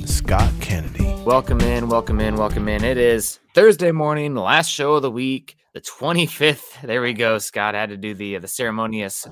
and Scott Kennedy. Welcome in, welcome in, welcome in. It is Thursday morning, the last show of the week, the 25th. There we go. Scott had to do the the ceremonious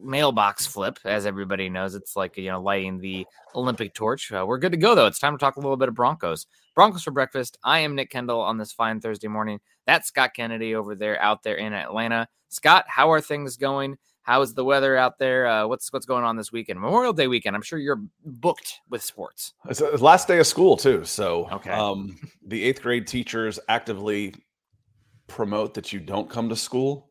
mailbox flip, as everybody knows. It's like you know lighting the Olympic torch. Uh, we're good to go though. It's time to talk a little bit of Broncos. Broncos for breakfast. I am Nick Kendell on this fine Thursday morning. That's Scott Kennedy over there, out there in Atlanta. Scott, how are things going? How's the weather out there? Uh, what's what's going on this weekend? Memorial Day weekend. I'm sure you're booked with sports. It's the last day of school too, so Okay. um, the eighth grade teachers actively promote that you don't come to school.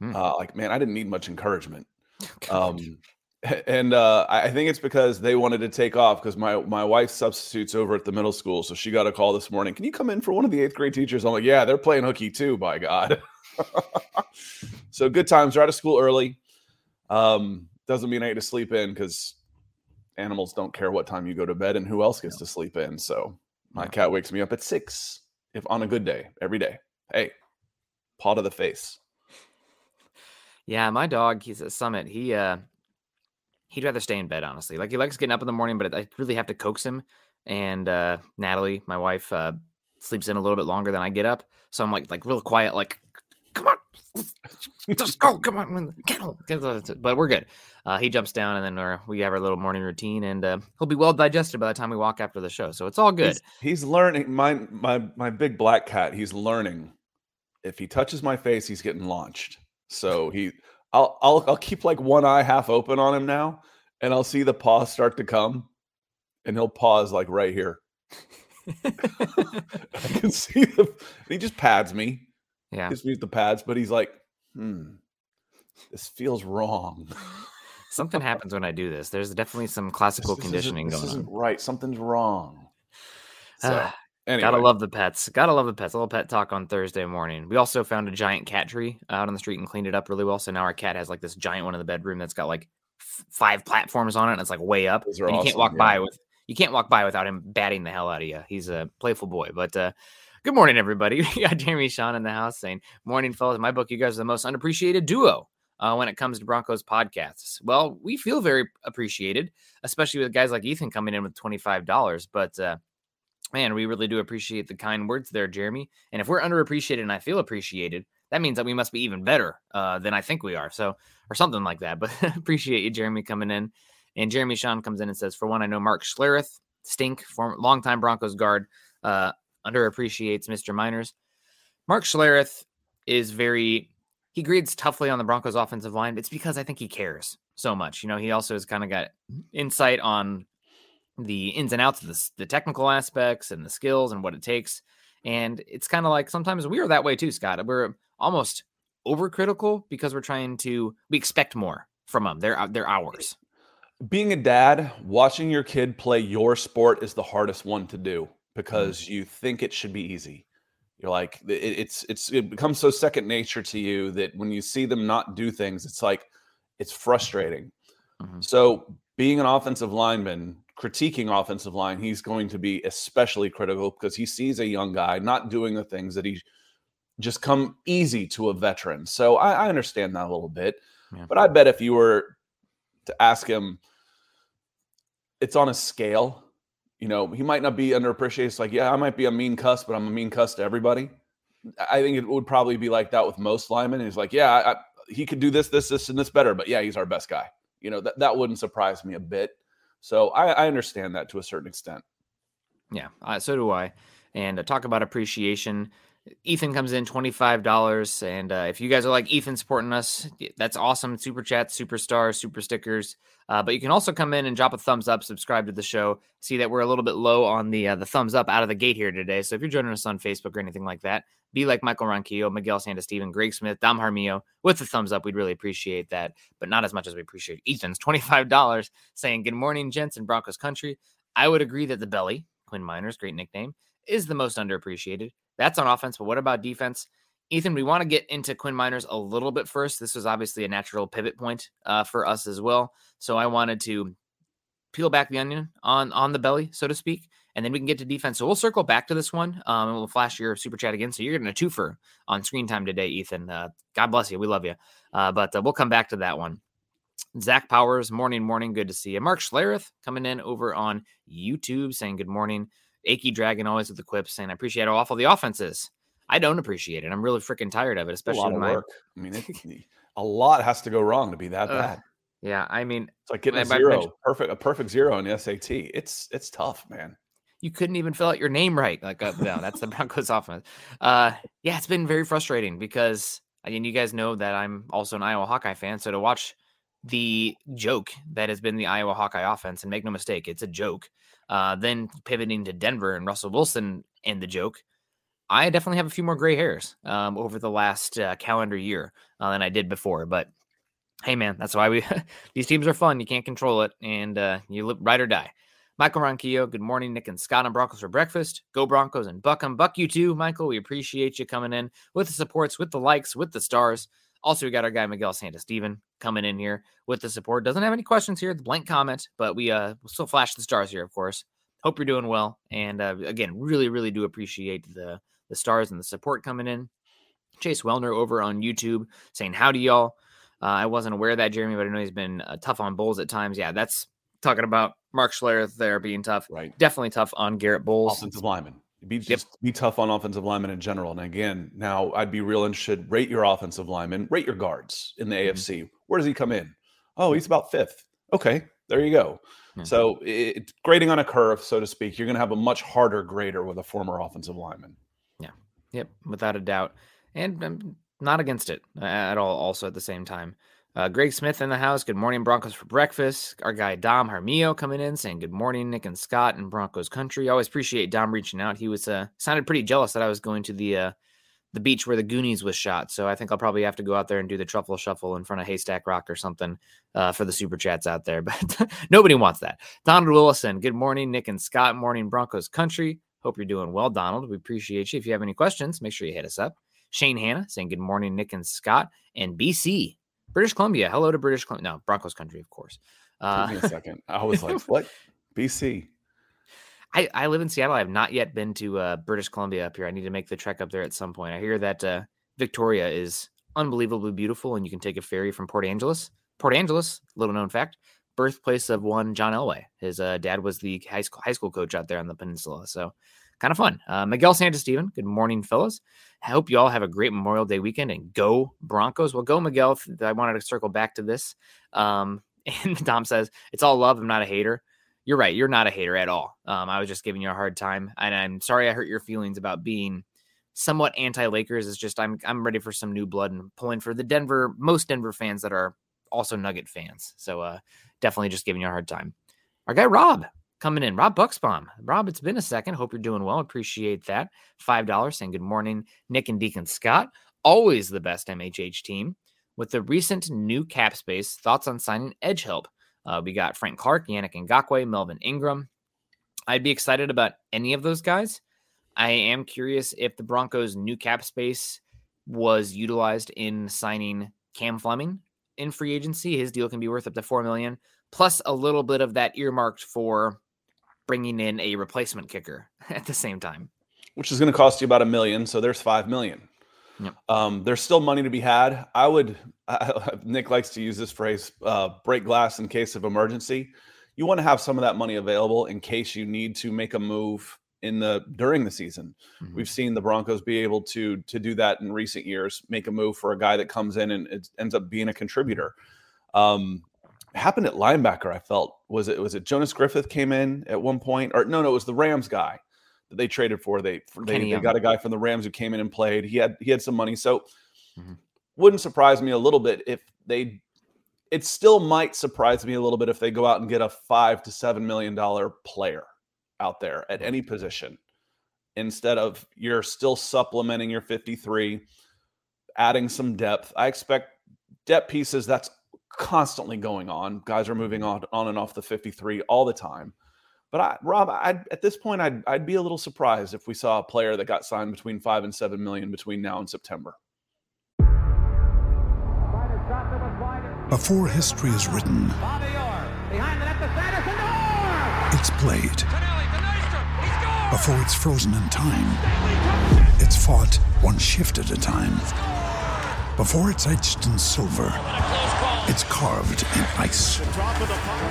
Hmm. Uh, like, man, I didn't need much encouragement. Um, and uh, I think it's because they wanted to take off because my my wife substitutes over at the middle school, so she got a call this morning. Can you come in for one of the eighth grade teachers? I'm like, yeah, they're playing hooky too. By God. so good times. They're out of school early. Um, doesn't mean I get to sleep in because animals don't care what time you go to bed and who else gets to sleep in. So my Yeah. cat wakes me up at six if on a good day every day. Hey, paw to the face. Yeah, my dog, he's a summit. He uh he'd rather stay in bed, honestly. Like he likes getting up in the morning, but I really have to coax him. And uh Natalie, my wife, uh sleeps in a little bit longer than I get up. So I'm like like real quiet, like come on. Just go, come on, get on. get on." But we're good. Uh, he jumps down, and then uh, we have our little morning routine, and uh, he'll be well digested by the time we walk after the show. So it's all good. He's, he's learning. My my my big black cat. He's learning. If he touches my face, he's getting launched. So he, I'll I'll I'll keep like one eye half open on him now, and I'll see the paws start to come, and he'll pause like right here. I can see the. he just pads me. Yeah. Gives me the pads, but he's like, hmm, this feels wrong. Something happens when I do this. There's definitely some classical This isn't- conditioning this going isn't on. right. Something's wrong. So Ah, anyway, Gotta love the pets. Gotta love the pets. A little pet talk on Thursday morning. We also found a giant cat tree out on the street and cleaned it up really well. So now our cat has like this giant one in the bedroom that's got like f- five platforms on it and it's like way up. And you can't walk yeah. by with you can't walk by without him batting the hell out of you. He's a playful boy. But uh good morning, everybody. We got Jeremy Sean in the house saying, Morning, fellas. In my book, you guys are the most unappreciated duo. Uh, when it comes to Broncos podcasts, well, we feel very appreciated, especially with guys like Ethan coming in with twenty five dollars. But uh, Man, we really do appreciate the kind words there, Jeremy. And if we're underappreciated and I feel appreciated, that means that we must be even better uh, than I think we are. So, or something like that. But appreciate you, Jeremy, coming in. And Jeremy Sean comes in and says, for one, I know Mark Schlereth, stink, former longtime Broncos guard, uh, underappreciates Mr. Meinerz. Mark Schlereth is very, he grades toughly on the Broncos offensive line. It's because I think he cares so much. You know, he also has kind of got insight on the ins and outs of the, the technical aspects and the skills and what it takes. And it's kind of like sometimes we are that way too, Scott. We're almost overcritical because we're trying to we expect more from them. They're they're ours. being a dad, watching your kid play your sport is the hardest one to do because you think it should be easy. You're like it, it's it's it becomes so second nature to you that when you see them not do things, it's like it's frustrating. Mhm. So being an offensive lineman, critiquing offensive line, he's going to be especially critical because he sees a young guy not doing the things that he just come easy to a veteran. So I, I understand that a little bit. Yeah. But I bet if you were to ask him, it's on a scale. You know, he might not be underappreciated. It's like, yeah, I might be a mean cuss, but I'm a mean cuss to everybody. I think it would probably be like that with most linemen. He's like, yeah, I, he could do this, this, this, and this better, but yeah, he's our best guy. You know, that, that wouldn't surprise me a bit. So I, I understand that to a certain extent. Yeah, uh, so do I. And uh, talk about appreciation. Ethan comes in $25. And uh, if you guys are like Ethan supporting us, that's awesome. Super chat, superstar, super stickers. Uh, but you can also come in and drop a thumbs up, subscribe to the show. See that we're a little bit low on the uh, the thumbs up out of the gate here today. So if you're joining us on Facebook or anything like that, be like Michael Ronquillo, Miguel Santa Steven, Greg Smith, Dom Harmio with the thumbs up. We'd really appreciate that, but not as much as we appreciate Ethan's $25 saying, Good morning, gents in Broncos country. I would agree that the belly, Quinn Meinerz, great nickname, is the most underappreciated. That's on offense, but what about defense? Ethan, we want to get into Quinn Meinerz a little bit first. This was obviously a natural pivot point uh, for us as well. So I wanted to peel back the onion on on the belly, so to speak, and then we can get to defense. So we'll circle back to this one. Um, and we'll flash your super chat again. So you're getting a twofer on screen time today, Ethan. Uh, God bless you. We love you. Uh, but uh, we'll come back to that one. Zach Powers, morning, morning. Good to see you. Mark Schlereth coming in over on YouTube saying good morning. Achy Dragon always with the quips saying, I appreciate how awful the offense is. I don't appreciate it. I'm really freaking tired of it, especially in my. Work. I mean, it, a lot has to go wrong to be that uh, bad. Yeah, I mean, it's like getting a zero, perfect, a perfect zero in the SAT. It's it's tough, man. You couldn't even fill out your name right. Like, uh, no, that's the Broncos offense. Uh, yeah, it's been very frustrating because I mean, you guys know that I'm also an Iowa Hawkeye fan. So to watch the joke that has been the Iowa Hawkeye offense, and make no mistake, it's a joke. Uh, then pivoting to Denver and Russell Wilson and the joke. I definitely have a few more gray hairs um, over the last uh, calendar year uh, than I did before. But hey, man, that's why we these teams are fun. You can't control it, and uh, you live ride or die. Michael Ronquillo, good morning, Nick and Scott on Broncos for breakfast. Go Broncos and Buck. Buck you too, Michael. We appreciate you coming in with the supports, with the likes, with the stars. Also, we got our guy Miguel Santa Steven coming in here with the support. Doesn't have any questions here, the blank comment, but we uh will still flash the stars here, of course. Hope you're doing well. And uh, again, really, really do appreciate the the stars and the support coming in. Chase Wellner over on YouTube saying, Howdy, y'all. Uh, I wasn't aware of that, Jeremy, but I know he's been uh, tough on Bolles at times. Yeah, that's talking about Mark Schlereth there being tough. Right. Definitely tough on Garett Bolles. Offensive lineman. Be just yep. be tough on offensive linemen in general. And again, now I'd be real interested. Rate your offensive linemen, rate your guards in the mm-hmm. AFC. Where does he come in? Oh, he's about fifth. Okay, there you go. Mm-hmm. So it, grading on a curve, so to speak, you're going to have a much harder grader with a former offensive lineman. Yeah. Yep. Without a doubt. And I'm not against it at all, also at the same time. Uh, Greg Smith in the house. Good morning, Broncos for breakfast. Our guy Dom Harmio coming in saying good morning, Nick and Scott in Broncos country. Always appreciate Dom reaching out. He was uh, sounded pretty jealous that I was going to the uh, the beach where the Goonies was shot. So I think I'll probably have to go out there and do the truffle shuffle in front of Haystack Rock or something uh, for the super chats out there. But nobody wants that. Donald Willison. Good morning, Nick and Scott. Morning, Broncos country. Hope you're doing well, Donald. We appreciate you. If you have any questions, make sure you hit us up. Shane Hanna saying good morning, Nick and Scott. And BC, British Columbia. Hello to British Columbia. No, Broncos country, of course. Uh, Give me a second. I was like, what? BC. I, I live in Seattle. I have not yet been to uh, British Columbia up here. I need to make the trek up there at some point. I hear that uh, Victoria is unbelievably beautiful, and you can take a ferry from Port Angeles. Port Angeles, little known fact, birthplace of one John Elway. His uh, dad was the high school high school coach out there on the peninsula. So kind of fun. Uh, Miguel Santa Steven, good morning, fellas. I hope you all have a great Memorial Day weekend and go Broncos. Well, go Miguel. I wanted to circle back to this. Um, and Tom says, it's all love. I'm not a hater. You're right. You're not a hater at all. Um, I was just giving you a hard time. And I'm sorry I hurt your feelings about being somewhat anti-Lakers. It's just I'm I'm ready for some new blood and pulling for the Denver, most Denver fans that are also Nugget fans. So uh definitely just giving you a hard time. Our guy Rob coming in. Rob Bucksbaum. Rob, it's been a second. Hope you're doing well. Appreciate that. $5 saying good morning, Nick and Deacon Scott. Always the best MHH team. With the recent new cap space, thoughts on signing edge help? Uh, we got Frank Clark, Yannick Ngakoue, Melvin Ingram. I'd be excited about any of those guys. I am curious if the Broncos' new cap space was utilized in signing Cam Fleming in free agency. His deal can be worth up to four million, plus a little bit of that earmarked for bringing in a replacement kicker at the same time, which is going to cost you about a million. So there's five million. Yep. Um, there's still money to be had. I would. I, Nick likes to use this phrase: uh, "break glass in case of emergency." you want to have some of that money available in case you need to make a move in the during the season. Mm-hmm. We've seen the Broncos be able to to do that in recent years, make a move for a guy that comes in and it ends up being a contributor. Um, happened at linebacker. I felt was it was it Jonas Griffith came in at one point, or no, no, it was the Rams guy that they traded for. They they, they got a guy from the Rams who came in and played. He had he had some money, so mm-hmm. wouldn't surprise me a little bit if they. It still might surprise me a little bit if they go out and get a five to seven million dollar player out there at any position instead of you're still supplementing your 53, adding some depth. I expect depth pieces that's constantly going on. Guys are moving on on and off the 53 all the time. But I, Rob, I'd, at this point, I'd, I'd be a little surprised if we saw a player that got signed between five and seven million between now and September. Before history is written, it's played. Before it's frozen in time, it's fought one shift at a time. Before it's etched in silver, it's carved in ice.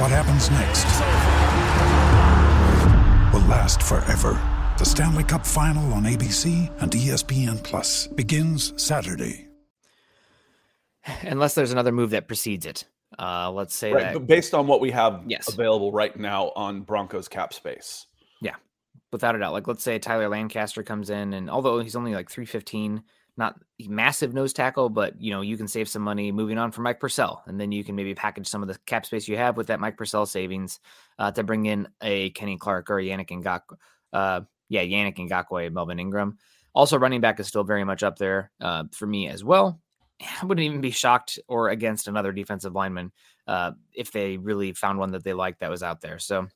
What happens next? will last forever. The Stanley Cup Final on ABC and ESPN Plus begins Saturday. Unless there's another move that precedes it. Uh, let's say right, that, based on what we have yes. available right now on Broncos cap space. Yeah, without a doubt. Like let's say Tyler Lancaster comes in, and although he's only like 315, not massive nose tackle, but you know you can save some money moving on from Mike Purcell, and then you can maybe package some of the cap space you have with that Mike Purcell savings uh, to bring in a Kenny Clark or Yannick Ngakoue. Uh, yeah, Yannick Ngakoue, Melvin Ingram. Also, running back is still very much up there uh, for me as well. I wouldn't even be shocked or against another defensive lineman uh, if they really found one that they liked that was out there. So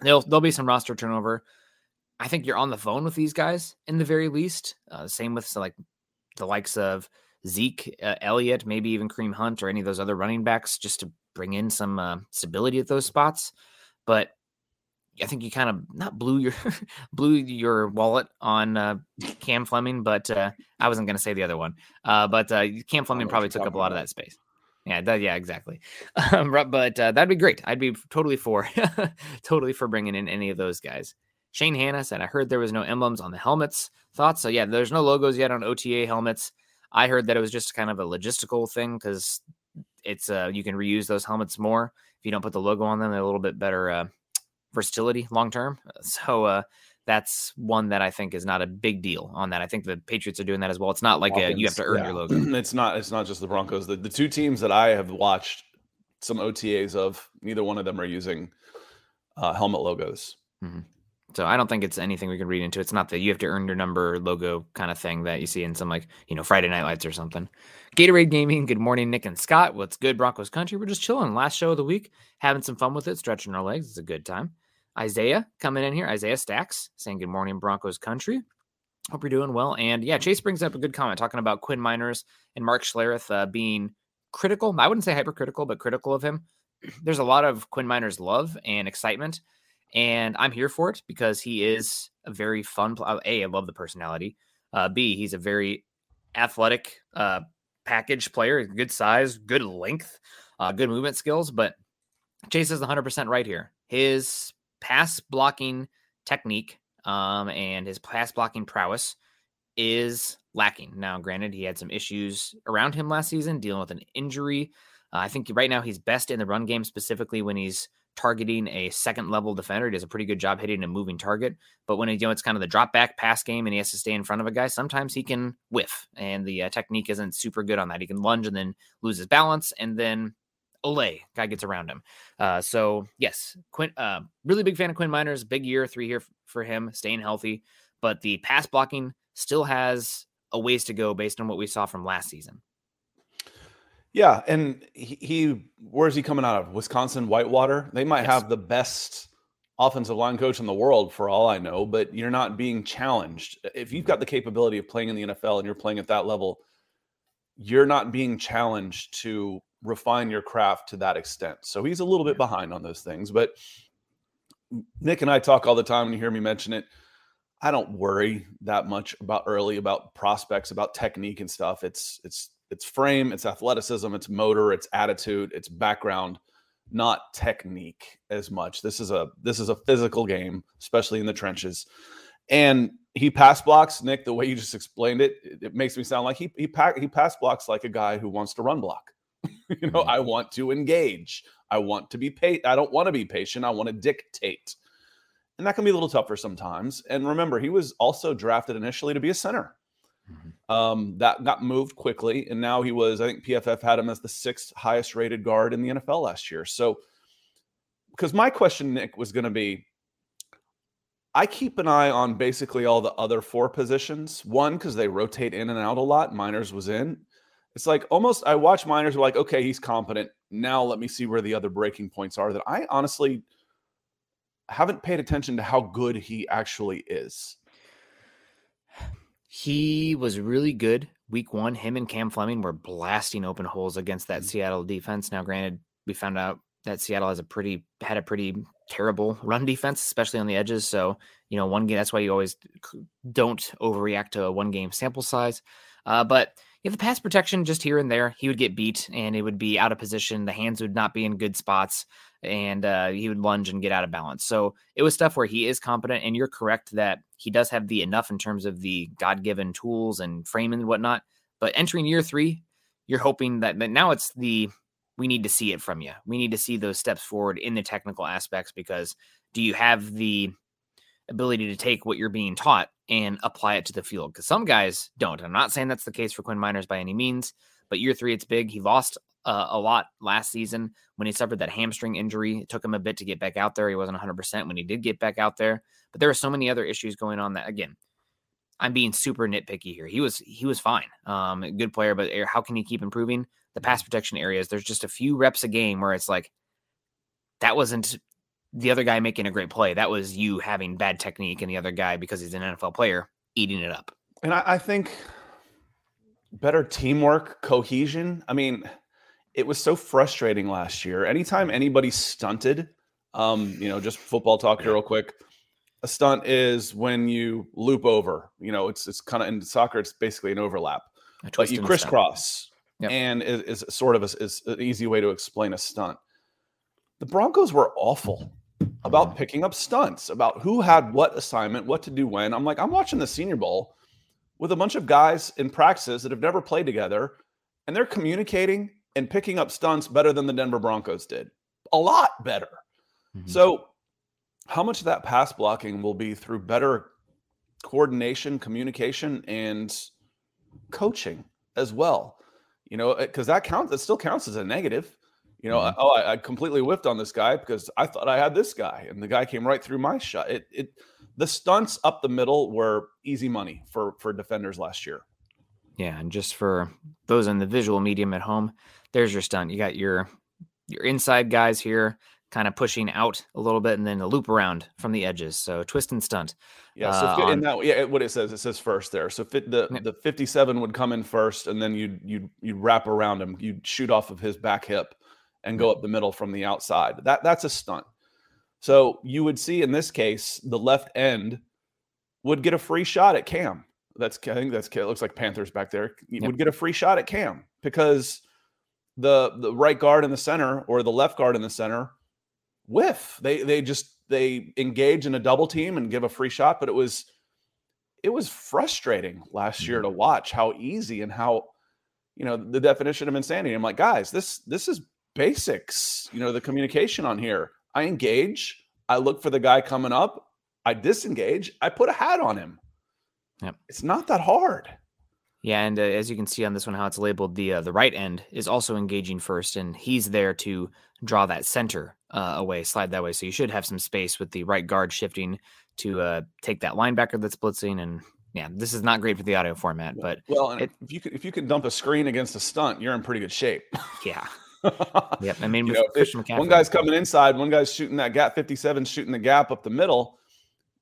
there'll there'll be some roster turnover. I think you're on the phone with these guys in the very least. Uh, same with so like the likes of Zeke uh, Elliott, maybe even Kareem Hunt or any of those other running backs just to bring in some uh, stability at those spots. But I think you kind of not blew your blew your wallet on uh, Cam Fleming, but uh, I wasn't going to say the other one. Uh, but uh, Cam Fleming probably took up a lot of that space. Yeah, that, yeah, exactly. Um, but uh, that'd be great. I'd be totally for totally for bringing in any of those guys. Shane Hanna said, I heard there was no emblems on the helmets. Thoughts? So, yeah, there's no logos yet on OTA helmets. I heard that it was just kind of a logistical thing because it's uh, you can reuse those helmets more if you don't put the logo on them. They're a little bit better uh, versatility long term. So uh, that's one that I think is not a big deal on that. I think the Patriots are doing that as well. It's not like a, you have to earn yeah. your logo. it's not. It's not just the Broncos. The, the two teams that I have watched some OTAs of, neither one of them are using uh, helmet logos. Mm-hmm. So I don't think it's anything we can read into. It's not that you have to earn your number logo kind of thing that you see in some like, you know, Friday Night Lights or something. Gatorade Gaming, good morning, Nick and Scott. What's good, Broncos country? We're just chilling. Last show of the week, having some fun with it, stretching our legs. It's a good time. Isaiah coming in here, Isaiah Stacks saying good morning, Broncos country. Hope you're doing well. And yeah, Chase brings up a good comment talking about Quinn Meinerz and Mark Schlereth uh, being critical. I wouldn't say hypercritical, but critical of him. There's a lot of Quinn Meinerz love and excitement and I'm here for it because he is a very fun. Uh, a, I love the personality. Uh, B, he's a very athletic uh, package player, good size, good length, uh, good movement skills. But Chase is 100 percent right here. His pass blocking technique um, and his pass blocking prowess is lacking. Now, granted, he had some issues around him last season, dealing with an injury. Uh, I think right now he's best in the run game, specifically when he's targeting a second level defender. He does a pretty good job hitting a moving target. But when you know it's kind of the drop back pass game and he has to stay in front of a guy, sometimes he can whiff, and the uh, technique isn't super good on that. He can lunge and then lose his balance, and then Olay guy gets around him. Uh, so yes, Quinn, uh, really big fan of Quinn Meinerz. Big year, three year for him, staying healthy. But the pass blocking still has a ways to go based on what we saw from last season. Yeah, and he, he where's he coming out of? Wisconsin Whitewater. They might yes. have the best offensive line coach in the world for all I know, but you're not being challenged. If you've got the capability of playing in the NFL and you're playing at that level, you're not being challenged to refine your craft to that extent. So he's a little bit behind on those things, but Nick and I talk all the time and you hear me mention it. I don't worry that much about early about prospects, about technique and stuff. It's it's it's frame, it's athleticism, it's motor, it's attitude, it's background. not technique as much. This is a this is a physical game, especially in the trenches. And he pass blocks, Nick, the way you just explained it, it, it makes me sound like he he pack, he pass blocks like a guy who wants to run block. you know, mm-hmm. I want to engage. I want to be paid. I don't want to be patient. I want to dictate. And that can be a little tougher sometimes. And remember, he was also drafted initially to be a center. Mm-hmm. Um, that got moved quickly, and now he was. I think PFF had him as the sixth highest rated guard in the NFL last year. So, because my question, Nick, was going to be, I keep an eye on basically all the other four positions. One, because they rotate in and out a lot. Meinerz was in. It's like almost I watch Meinerz. Like, okay, he's competent. Now let me see where the other breaking points are that I honestly haven't paid attention to how good he actually is. He was really good week one. Him and Cam Fleming were blasting open holes against that mm-hmm. Seattle defense. Now, granted, we found out that Seattle has a pretty had a pretty terrible run defense, especially on the edges. So, you know, one game that's why you always don't overreact to a one game sample size. Uh, but yeah, the pass protection just here and there, he would get beat and it would be out of position. The hands would not be in good spots and uh, he would lunge and get out of balance. So it was stuff where he is competent. And you're correct that he does have the enough in terms of the God given tools and frame and whatnot. But entering year three, you're hoping that, that now it's the we need to see it from you. We need to see those steps forward in the technical aspects because do you have the ability to take what you're being taught and apply it to the field? Because some guys don't. I'm not saying that's the case for Quinn Meinerz by any means, but year three, it's big. He lost uh, a lot last season when he suffered that hamstring injury. It took him a bit to get back out there. He wasn't 100% when he did get back out there. But there were so many other issues going on that, again, I'm being super nitpicky here. He was he was fine, um, good player, but how can he keep improving? The pass protection areas, there's just a few reps a game where it's like that wasn't the other guy making a great play. That was you having bad technique, and the other guy because he's an NFL player eating it up. And I, I think better teamwork, cohesion. I mean, it was so frustrating last year. Anytime anybody stunted, um, you know, just football talk here real quick. A stunt is when you loop over. You know, it's it's kind of in soccer. It's basically an overlap, but you crisscross, yep. and is, is sort of a, is an easy way to explain a stunt. The Broncos were awful about mm-hmm. picking up stunts, about who had what assignment, what to do when. I'm like, I'm watching the Senior Bowl with a bunch of guys in practices that have never played together, and they're communicating and picking up stunts better than the Denver Broncos did. A lot better. Mm-hmm. So, how much of that pass blocking will be through better coordination, communication, and coaching as well? You know, because that counts, it still counts as a negative. You know, mm-hmm. oh, I, I, completely whiffed on this guy because I thought I had this guy, and the guy came right through my shot. It, it, the stunts up the middle were easy money for for defenders last year. Yeah, and just for those in the visual medium at home, there's your stunt. You got your your inside guys here kind of pushing out a little bit and then a loop around from the edges. So twist and stunt. Yeah. So uh, in that, yeah, what it says, it says first there. So fit, the the 57 would come in first, and then you'd you'd you'd wrap around him. You'd shoot off of his back hip and go up the middle from the outside. That that's a stunt. So you would see in this case the left end would get a free shot at Cam. That's I think that's it looks like Panthers back there. You yep. would get a free shot at Cam because the the right guard in the center or the left guard in the center whiff. They they just they engage in a double team and give a free shot, but it was it was frustrating last year to mm-hmm. watch how easy and how you know the definition of insanity. I'm like, guys, this this is basics. You know, the communication on here. I engage, I look for the guy coming up, I disengage, I put a hat on him. Yep. It's not that hard. Yeah, and uh, as you can see on this one, how it's labeled, the uh, the right end is also engaging first, and he's there to draw that center uh, away, slide that way. So you should have some space with the right guard shifting to uh, take that linebacker that's blitzing. And yeah, this is not great for the audio format, but well, it, if you could, if you can dump a screen against a stunt, you're in pretty good shape. Yeah. Yep. I mean, know, one guy's coming inside, one guy's shooting that gap, 57 shooting the gap up the middle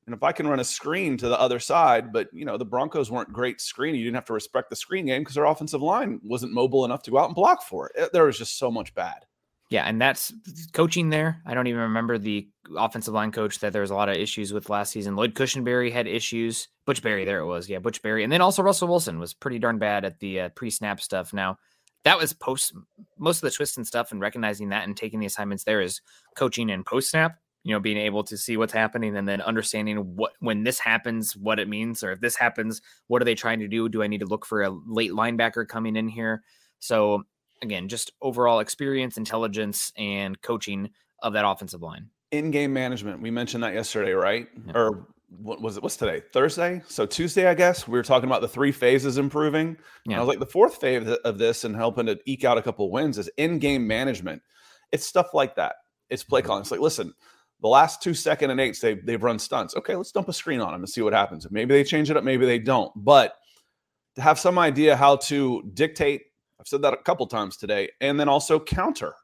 and if I can run a screen to the other side, but you know, the Broncos weren't great screening. You didn't have to respect the screen game because their offensive line wasn't mobile enough to go out and block for it. There was just so much bad. Yeah, and that's coaching there. I don't even remember the offensive line coach that there was a lot of issues with last season. Lloyd Cushenberry had issues. Butch Barry, there it was. Yeah, Butch Barry. And then also Russell Wilson was pretty darn bad at the uh, pre snap stuff. Now, that was post most of the twists and stuff and recognizing that and taking the assignments there is coaching and post snap you know being able to see what's happening and then understanding what when this happens what it means or if this happens what are they trying to do? Do i need to look for a late linebacker coming in here? So again just overall experience intelligence and coaching of that offensive line. In-game management. We mentioned that yesterday right? Yeah. or what was it what's today thursday so tuesday i guess we were talking about the three phases improving yeah. i was like the fourth phase of this and helping to eke out a couple wins is in-game management it's stuff like that it's play mm-hmm. calling it's like listen the last two second and eights, they, they've run stunts. Okay, let's dump a screen on them and see what happens. Maybe they change it up, maybe they don't. But to have some idea how to dictate, I've said that a couple times today, and then also counter.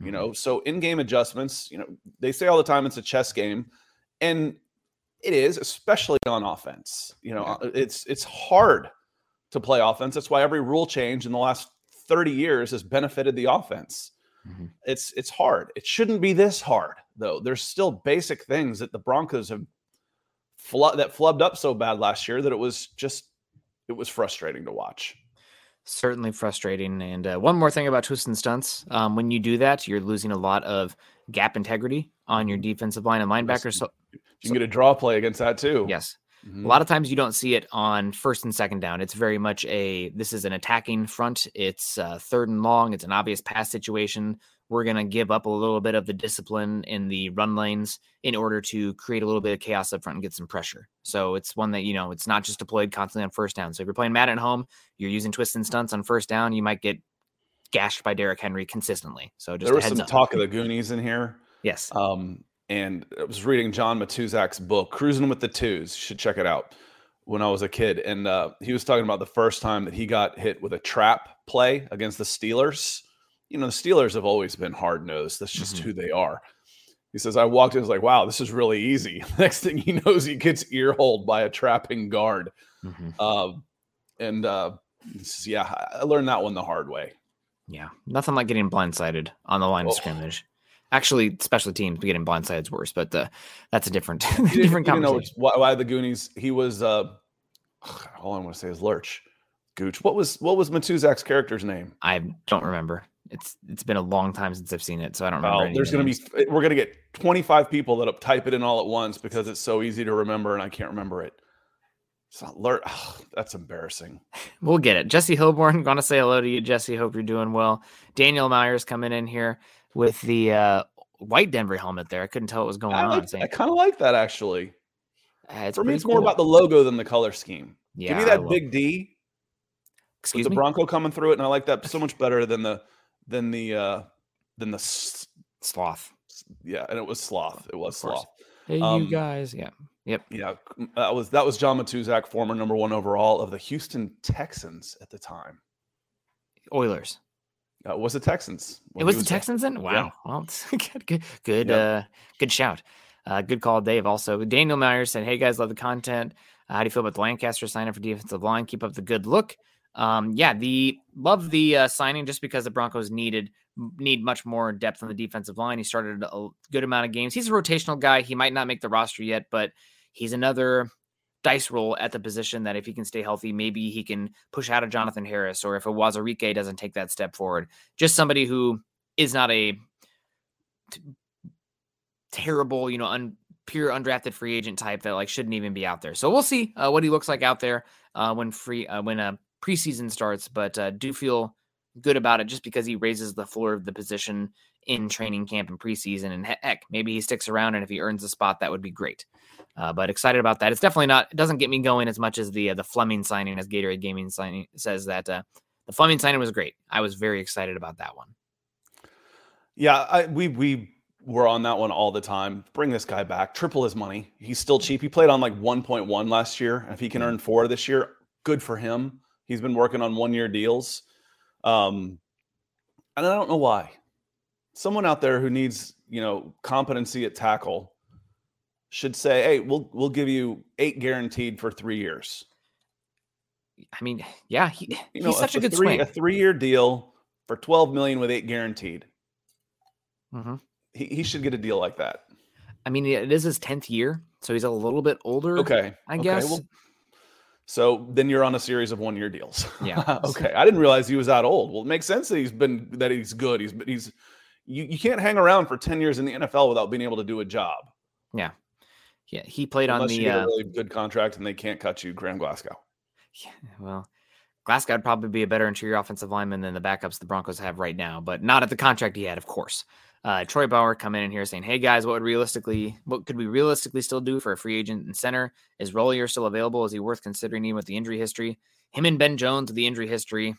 You know, mm-hmm. so in-game adjustments. You know, they say all the time it's a chess game, and it is, especially on offense. You know, uh, it's it's hard to play offense. That's why every rule change in the last 30 years has benefited the offense. Mm-hmm. It's it's hard. It shouldn't be this hard though. There's still basic things that the Broncos have fl- that flubbed up so bad last year that it was just it was frustrating to watch. Certainly frustrating. And uh, one more thing about twists and stunts: um, when you do that, you're losing a lot of gap integrity on your mm-hmm. defensive line and linebackers. So you can get a draw play against that too. Yes. Mm-hmm. A lot of times you don't see it on first and second down. It's very much a this is an attacking front. It's uh, third and long. It's an obvious pass situation. We're going to give up a little bit of the discipline in the run lanes in order to create a little bit of chaos up front and get some pressure. So it's one that, you know, it's not just deployed constantly on first down. So if you're playing Madden at home, you're using twists and stunts on first down, you might get gashed by Derrick Henry consistently. So just there was some up. talk of the Goonies in here. Yes. Um, and I was reading John Matuszak's book, Cruising with the Tooz. You should check it out. When I was a kid, and uh, he was talking about the first time that he got hit with a trap play against the Steelers. You know, the Steelers have always been hard nosed. That's just mm-hmm. who they are. He says, I walked in, I was like, wow, this is really easy. Next thing he knows, he gets ear holed by a trapping guard. Mm-hmm. Uh, and uh, says, yeah, I learned that one the hard way. Yeah, nothing like getting blindsided on the line oh. of scrimmage. Actually, special teams getting blindsided is worse, but uh, that's a different different conversation. Know why, why, the Goonies? He was uh, all I want to say is Lurch, Gooch. What was what was Matuszak's character's name? I don't remember. It's it's been a long time since I've seen it, so I don't remember. Oh, there's going to be we're going to get 25 people that type it in all at once because it's so easy to remember, and I can't remember it. It's not Lurch. Oh, that's embarrassing. We'll get it. Jesse Hilborn, going to say hello to you, Jesse. Hope you're doing well. Daniel Myers coming in here with the uh, white Denver helmet there. I couldn't tell what was going I on. I kind of like that actually. Uh, For me, it's cool. more about the logo than the color scheme. Yeah, Give me that big D. Excuse with me. The Bronco coming through it, and I like that so much better than the than the uh than the s- sloth. Yeah, and it was sloth. It was sloth. Hey, um, you guys. Yeah. Yep. Yeah. That was that was John Matuszak, former number one overall of the Houston Texans at the time. Oilers. Uh, was the Texans. It was, was the Texans then? Wow. Yeah. Well, good, good, yeah. uh, good shout. Uh, good call, Dave. Also, Daniel Myers said, "Hey guys, love the content. Uh, how do you feel about the Lancaster signing for defensive line? Keep up the good look. Um, yeah, the love the uh, signing just because the Broncos needed need much more depth on the defensive line. He started a good amount of games. He's a rotational guy. He might not make the roster yet, but he's another dice roll at the position that if he can stay healthy, maybe he can push out of Jonathan Harris, or if a Uwazurike doesn't take that step forward, just somebody who is not a t- terrible, you know, un- pure undrafted free agent type that like shouldn't even be out there. So we'll see uh, what he looks like out there uh, when free uh, when a uh, preseason starts, but uh, do feel good about it just because he raises the floor of the position in training camp and preseason. And heck, maybe he sticks around, and if he earns a spot, that would be great. Uh, but excited about that. It's definitely not. It doesn't get me going as much as the uh, the Fleming signing, as Gatorade Gaming signing says that uh, the Fleming signing was great. I was very excited about that one. Yeah, I, we we were on that one all the time. Bring this guy back, triple his money. He's still cheap. He played on like 1.1 last year. If he can earn four this year, good for him. He's been working on one year deals. Um, and I don't know why. Someone out there who needs, you know, competency at tackle should say, "Hey, we'll we'll give you eight guaranteed for three years." I mean, yeah, he, you know, he's such a, a good three, swing. A three-year deal for twelve million with eight guaranteed. Mm-hmm. He he should get a deal like that. I mean, it is his tenth year, so he's a little bit older. Okay, I okay. guess. Well, So then you're on a series of one year deals. Yeah. okay. I didn't realize he was that old. Well, it makes sense that he's been that he's good. He's he's you, you can't hang around for 10 years in the NFL without being able to do a job. Yeah. Yeah. He played Unless on the uh, a really good contract and they can't cut you, Graham Glasgow. Yeah, well, Glasgow would probably be a better interior offensive lineman than the backups the Broncos have right now, but not at the contract he had, of course. Uh, Troy Bauer coming in here saying, "Hey guys, what would realistically, what could we realistically still do for a free agent and center? Is Roulier still available? Is he worth considering even with the injury history? Him and Ben Jones, with the injury history.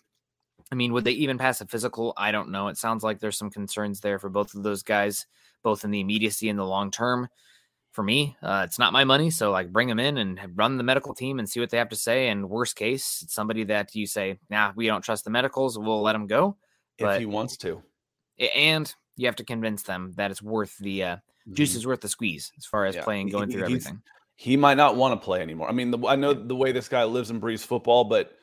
I mean, would they even pass a physical? I don't know. It sounds like there's some concerns there for both of those guys, both in the immediacy and the long term. For me, uh, it's not my money, so like bring them in and run the medical team and see what they have to say. And worst case, it's somebody that you say, nah, we don't trust the medicals, we'll let them go. If he wants to. And you have to convince them that it's worth the uh, juice is worth the squeeze as far as Mm-hmm. Yeah. playing, going through he's- everything. He might not want to play anymore. I mean, the, I know the way this guy lives and breathes football, but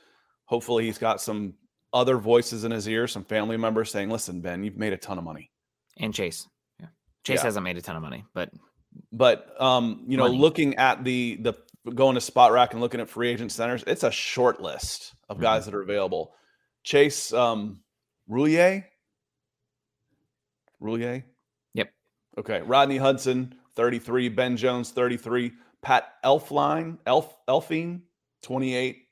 hopefully he's got some other voices in his ear, some family members saying, "Listen, Ben, you've made a ton of money." And Chase, yeah, Chase Yeah. hasn't made a ton of money, but But um, you know, Money. looking at the the going to Spotrac and looking at free agent centers, it's a short list of guys that are available. Chase um Roulier. Roulier? Yep. Okay. Rodney Hudson, 33, Ben Jones, 33, Pat Elflein, Elf Elfine, 28,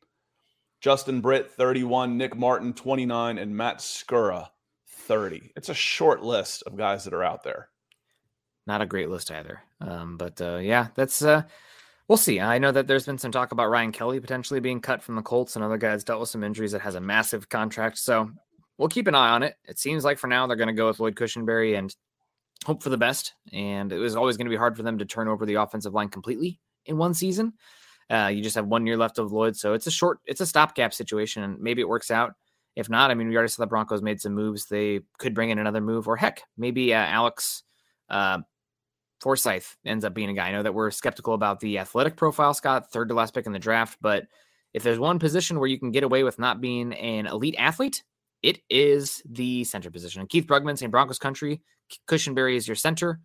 Justin Britt, 31, Nick Martin, 29, and Matt Skura, 30. It's a short list of guys that are out there. not a great list either. Um, but uh, yeah, that's uh, we'll see. I know that there's been some talk about Ryan Kelly potentially being cut from the Colts, and other guys dealt with some injuries that has a massive contract. So we'll keep an eye on it. It seems like for now they're going to go with Lloyd Cushenberry and hope for the best. And it was always going to be hard for them to turn over the offensive line completely in one season. Uh, you just have one year left of Lloyd, so it's a short, it's a stopgap situation, and maybe it works out. If not, I mean, we already saw the Broncos made some moves. They could bring in another move, or heck, maybe uh, Alex uh, Forsyth ends up being a guy. I know that we're skeptical about the athletic profile, Scott, third to last pick in the draft, but if there's one position where you can get away with not being an elite athlete, it is the center position. And Keith Brugman saying Broncos country, Cushenberry is your center.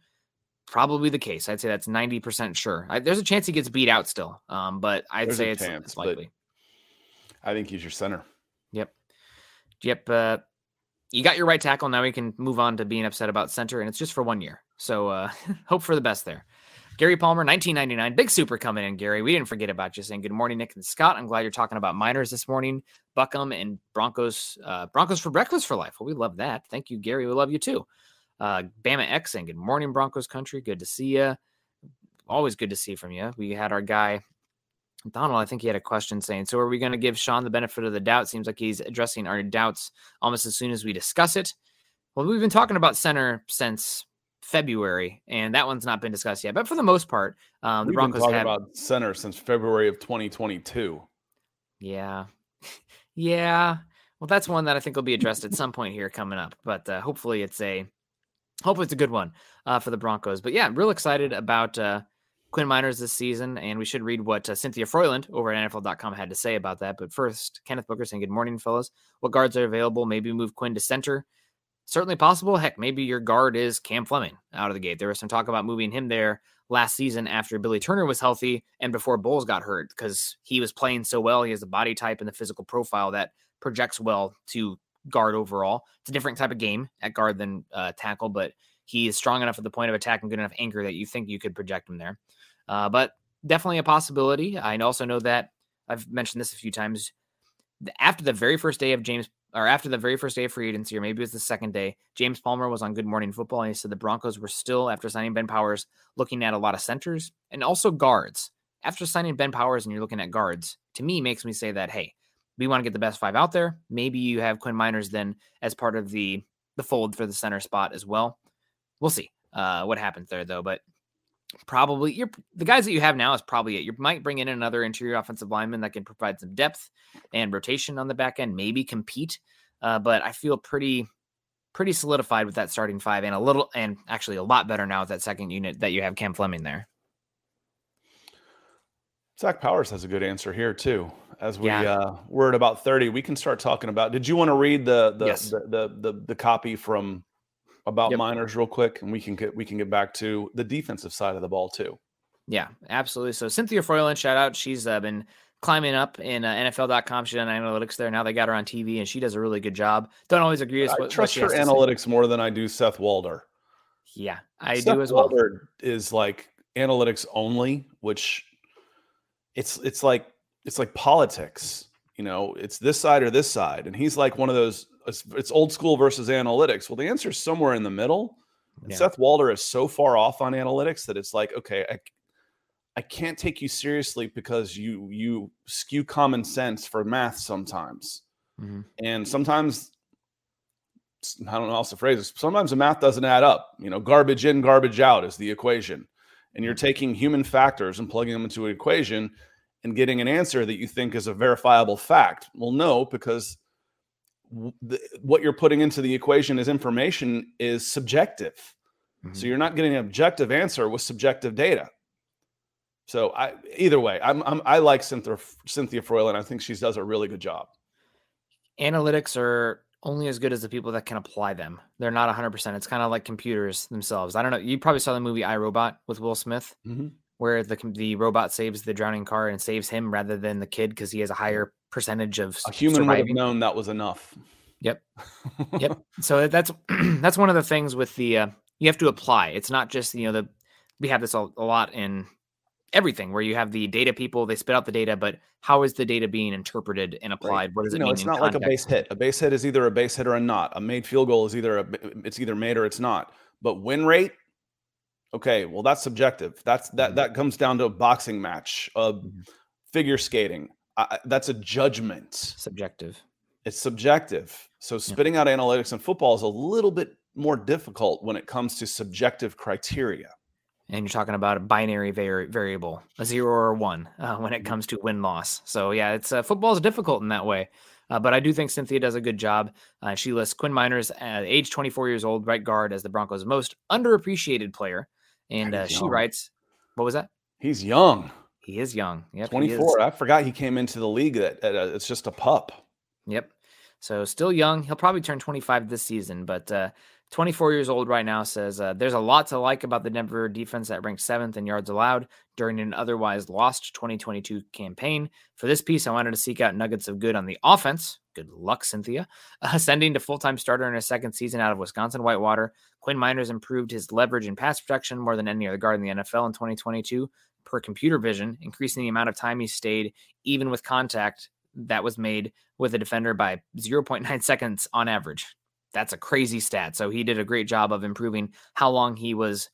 Probably the case. I'd say that's 90% sure. I, there's a chance he gets beat out still, um, but I'd There's say it's, chance, it's likely. I think he's your center. Yep. Yep. Uh, you got your right tackle. Now we can move on to being upset about center, and it's just for one year. So uh, hope for the best there. Gary Palmer, 1999, big super coming in, Gary. We didn't forget about you saying good morning, Nick and Scott. I'm glad you're talking about Meinerz this morning. Buckham and Broncos, uh, Broncos for breakfast for life. Well, we love that. Thank you, Gary. We love you too. Uh, Bama X saying good morning, Broncos country. Good to see you. Always good to see from you. We had our guy Donald, I think he had a question saying, So are we going to give Sean the benefit of the doubt? Seems like he's addressing our doubts almost as soon as we discuss it. Well, we've been talking about center since February, and that one's not been discussed yet. But for the most part, um, the We've been Broncos talking have. about center since February of 2022. Yeah. yeah. Well, that's one that I think will be addressed at some point here coming up. But uh, hopefully it's a hopefully it's a good one uh, for the Broncos. But yeah, I'm real excited about uh, Quinn Meinerz this season, and we should read what uh, Cynthia Frelund over at NFL.com had to say about that. But first, Kenneth Booker saying, "Good morning, fellas. What guards are available? Maybe move Quinn to center. Certainly possible. Heck, maybe your guard is Cam Fleming out of the gate. There was some talk about moving him there last season after Billy Turner was healthy and before Bolles got hurt because he was playing so well. He has the body type and the physical profile that projects well to guard overall. It's a different type of game at guard than uh, tackle, but he is strong enough at the point of attack and good enough anchor that you think you could project him there. Uh, but definitely a possibility. I also know that I've mentioned this a few times. After the very first day of James, or after the very first day of free agency, or maybe it was the second day, James Palmer was on Good Morning Football, and he said the Broncos were still, after signing Ben Powers, looking at a lot of centers and also guards. After signing Ben Powers and you're looking at guards, to me makes me say that hey, we want to get the best five out there. Maybe you have Quinn Meinerz then as part of the the fold for the center spot as well. We'll see uh, what happens there though, but probably you're the guys that you have now is probably it. You might bring in another interior offensive lineman that can provide some depth and rotation on the back end, maybe compete. Uh, but I feel pretty pretty solidified with that starting five and a little and actually a lot better now with that second unit that you have Cam Fleming there. Zach Powers has a good answer here too. As we Yeah. uh, we're at about 30, we can start talking about. Did you want to read the the Yes. the, the, the the copy from about Yep. Meinerz real quick, and we can get we can get back to the defensive side of the ball too. Yeah, absolutely. So Cynthia Frelund, shout out. She's uh, been climbing up in uh, NFL.com. she's done analytics there. Now they got her on TV, and she does a really good job. Don't always agree with I what, trust what her analytics more than I do Seth Walder. Yeah, I Seth do as well. Walder is like analytics only, which it's it's like it's like politics. You know, it's this side or this side, and he's like one of those. It's, it's old school versus analytics. Well, the answer is somewhere in the middle. And Yeah. Seth Walder is so far off on analytics that it's like, okay, I, I can't take you seriously because you you skew common sense for math sometimes, Mhm. and sometimes I don't know how else to phrase this. Sometimes the math doesn't add up. You know, garbage in, garbage out is the equation, and you're taking human factors and plugging them into an equation and getting an answer that you think is a verifiable fact. Well, no, because the, what you're putting into the equation as information is subjective. So Mhm. you're not getting an objective answer with subjective data. So I either way, I'm, I'm I like Cynthia Cynthia Frelund. I think she does a really good job. analytics are only as good as the people that can apply them. They're not 100%. It's kind of like computers themselves. I don't know. You probably saw the movie iRobot with Will Smith, Mhm. Where the the robot saves the drowning car and saves him rather than the kid because he has a higher percentage of a human would have known that was enough. Yep. Yep. So that's that's one of the things with the uh, you have to apply. It's not just you know the we have this a, a lot in everything where you have the data people they spit out the data, but how is the data being interpreted and applied? What does you it know, mean? it's not like a base hit. A base hit is either a base hit or a not. A made field goal is either a it's either made or it's not. But win rate, okay, well that's subjective. That's that Mhm. that comes down to a boxing match, uh, figure skating. I, that's a judgment. subjective. It's subjective. So spitting out analytics in football is a little bit more difficult when it comes to subjective criteria. and you're talking about a binary vari- variable, a zero or a one, uh, when it Mm-hmm. comes to win loss. So yeah, it's uh, football is difficult in that way. Uh, but I do think Cynthia does a good job. Uh, she lists Quinn Meinerz age 24 years old, right guard, as the Broncos' most underappreciated player. And uh, she writes, "What was that? He's young, He is young. Yep, he is. 24. I forgot he came into the league that at a, it's just a pup. Yep. So still young. He'll probably turn 25 this season, but uh, 24 years old right now says uh, there's a lot to like about the Denver defense that ranks seventh in yards allowed during an otherwise lost 2022 campaign. For this piece, I wanted to seek out nuggets of good on the offense. Good luck, Cynthia. Ascending to full time starter in his second season out of Wisconsin Whitewater, Quinn Meinerz improved his leverage and pass protection more than any other guard in the NFL in 2022 per computer vision, increasing the amount of time he stayed even with contact that was made with a defender by 0.9 seconds on average. That's a crazy stat. So he did a great job of improving how long he was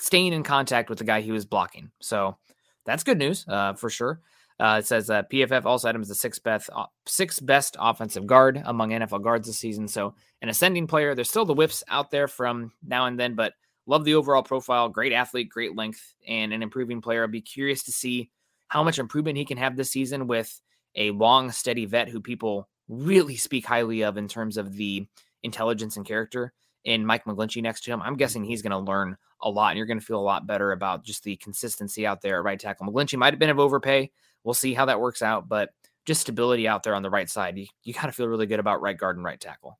staying in contact with the guy he was blocking. So that's good news uh, for sure. Uh, it says uh, PFF also had him as the sixth best, uh, sixth best offensive guard among NFL guards this season. So an ascending player. There's still the whiffs out there from now and then, but love the overall profile. Great athlete, great length, and an improving player. I'd be curious to see how much improvement he can have this season with a long, steady vet who people really speak highly of in terms of the intelligence and character. And Mike McGlinchey next to him, I'm guessing he's going to learn a lot, and you're going to feel a lot better about just the consistency out there at right tackle. McGlinchey might have been of overpay. We'll see how that works out, but just stability out there on the right side. You, you got to feel really good about right guard and right tackle.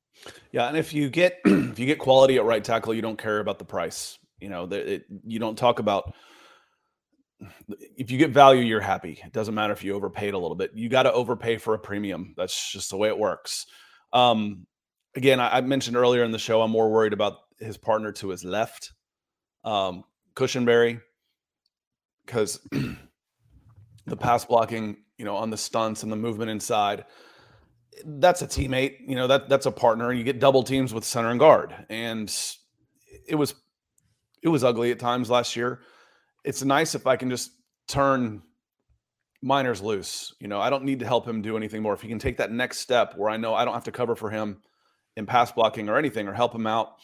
Yeah, and if you get if you get quality at right tackle, you don't care about the price. You know, the, it, you don't talk about if you get value, you're happy. It doesn't matter if you overpaid a little bit. You got to overpay for a premium. That's just the way it works. Um, again, I, I mentioned earlier in the show, I'm more worried about his partner to his left, um, Cushenberry, because the pass blocking, you know, on the stunts and the movement inside that's a teammate you know that that's a partner you get double teams with center and guard and it was it was ugly at times last year. It's nice if i can just turn Meinerz loose you know i don't need to help him do anything more. If he can take that next step where i know i don't have to cover for him in pass blocking or anything or help him out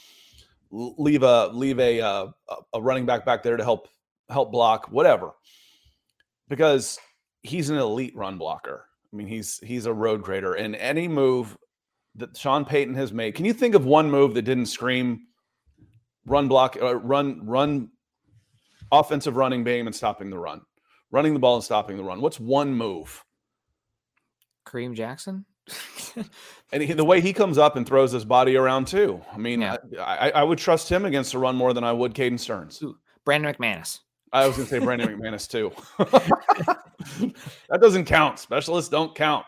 leave a leave a uh, a running back back there to help help block whatever because he's an elite run blocker I mean, he's he's a road grader, and any move that Sean Payton has made. Can you think of one move that didn't scream run block, uh, run run, offensive running game and stopping the run, running the ball and stopping the run? What's one move? Kareem Jackson? And he, the way he comes up and throws his body around too. I mean, Yeah. I, I, I would trust him against a run more than I would Caden Sterns. Brandon McManus. I was going to say Brandon McManus too. that doesn't count. Specialists don't count.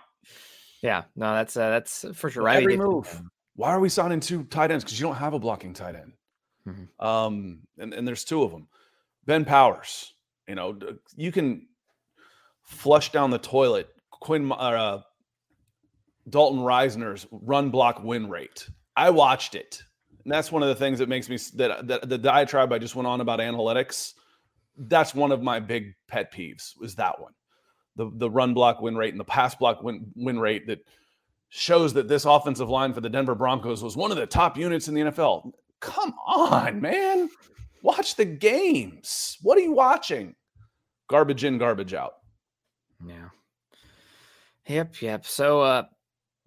Yeah, no, that's uh, that's for sure. Right? Every move. Why are we signing two tight ends? Because you don't have a blocking tight end. Mm-hmm. Um, and, and there's two of them. Ben Powers, you know, you can flush down the toilet. Quinn, uh, Dalton Risner's run block win rate. I watched it. And that's one of the things that makes me that, that the diatribe I just went on about analytics. That's one of my big pet peeves was that one. The the run block win rate and the pass block win win rate that shows that this offensive line for the Denver Broncos was one of the top units in the NFL. Come on, man. Watch the games. What are you watching? Garbage in, garbage out. Yeah. Yep, yep. So uh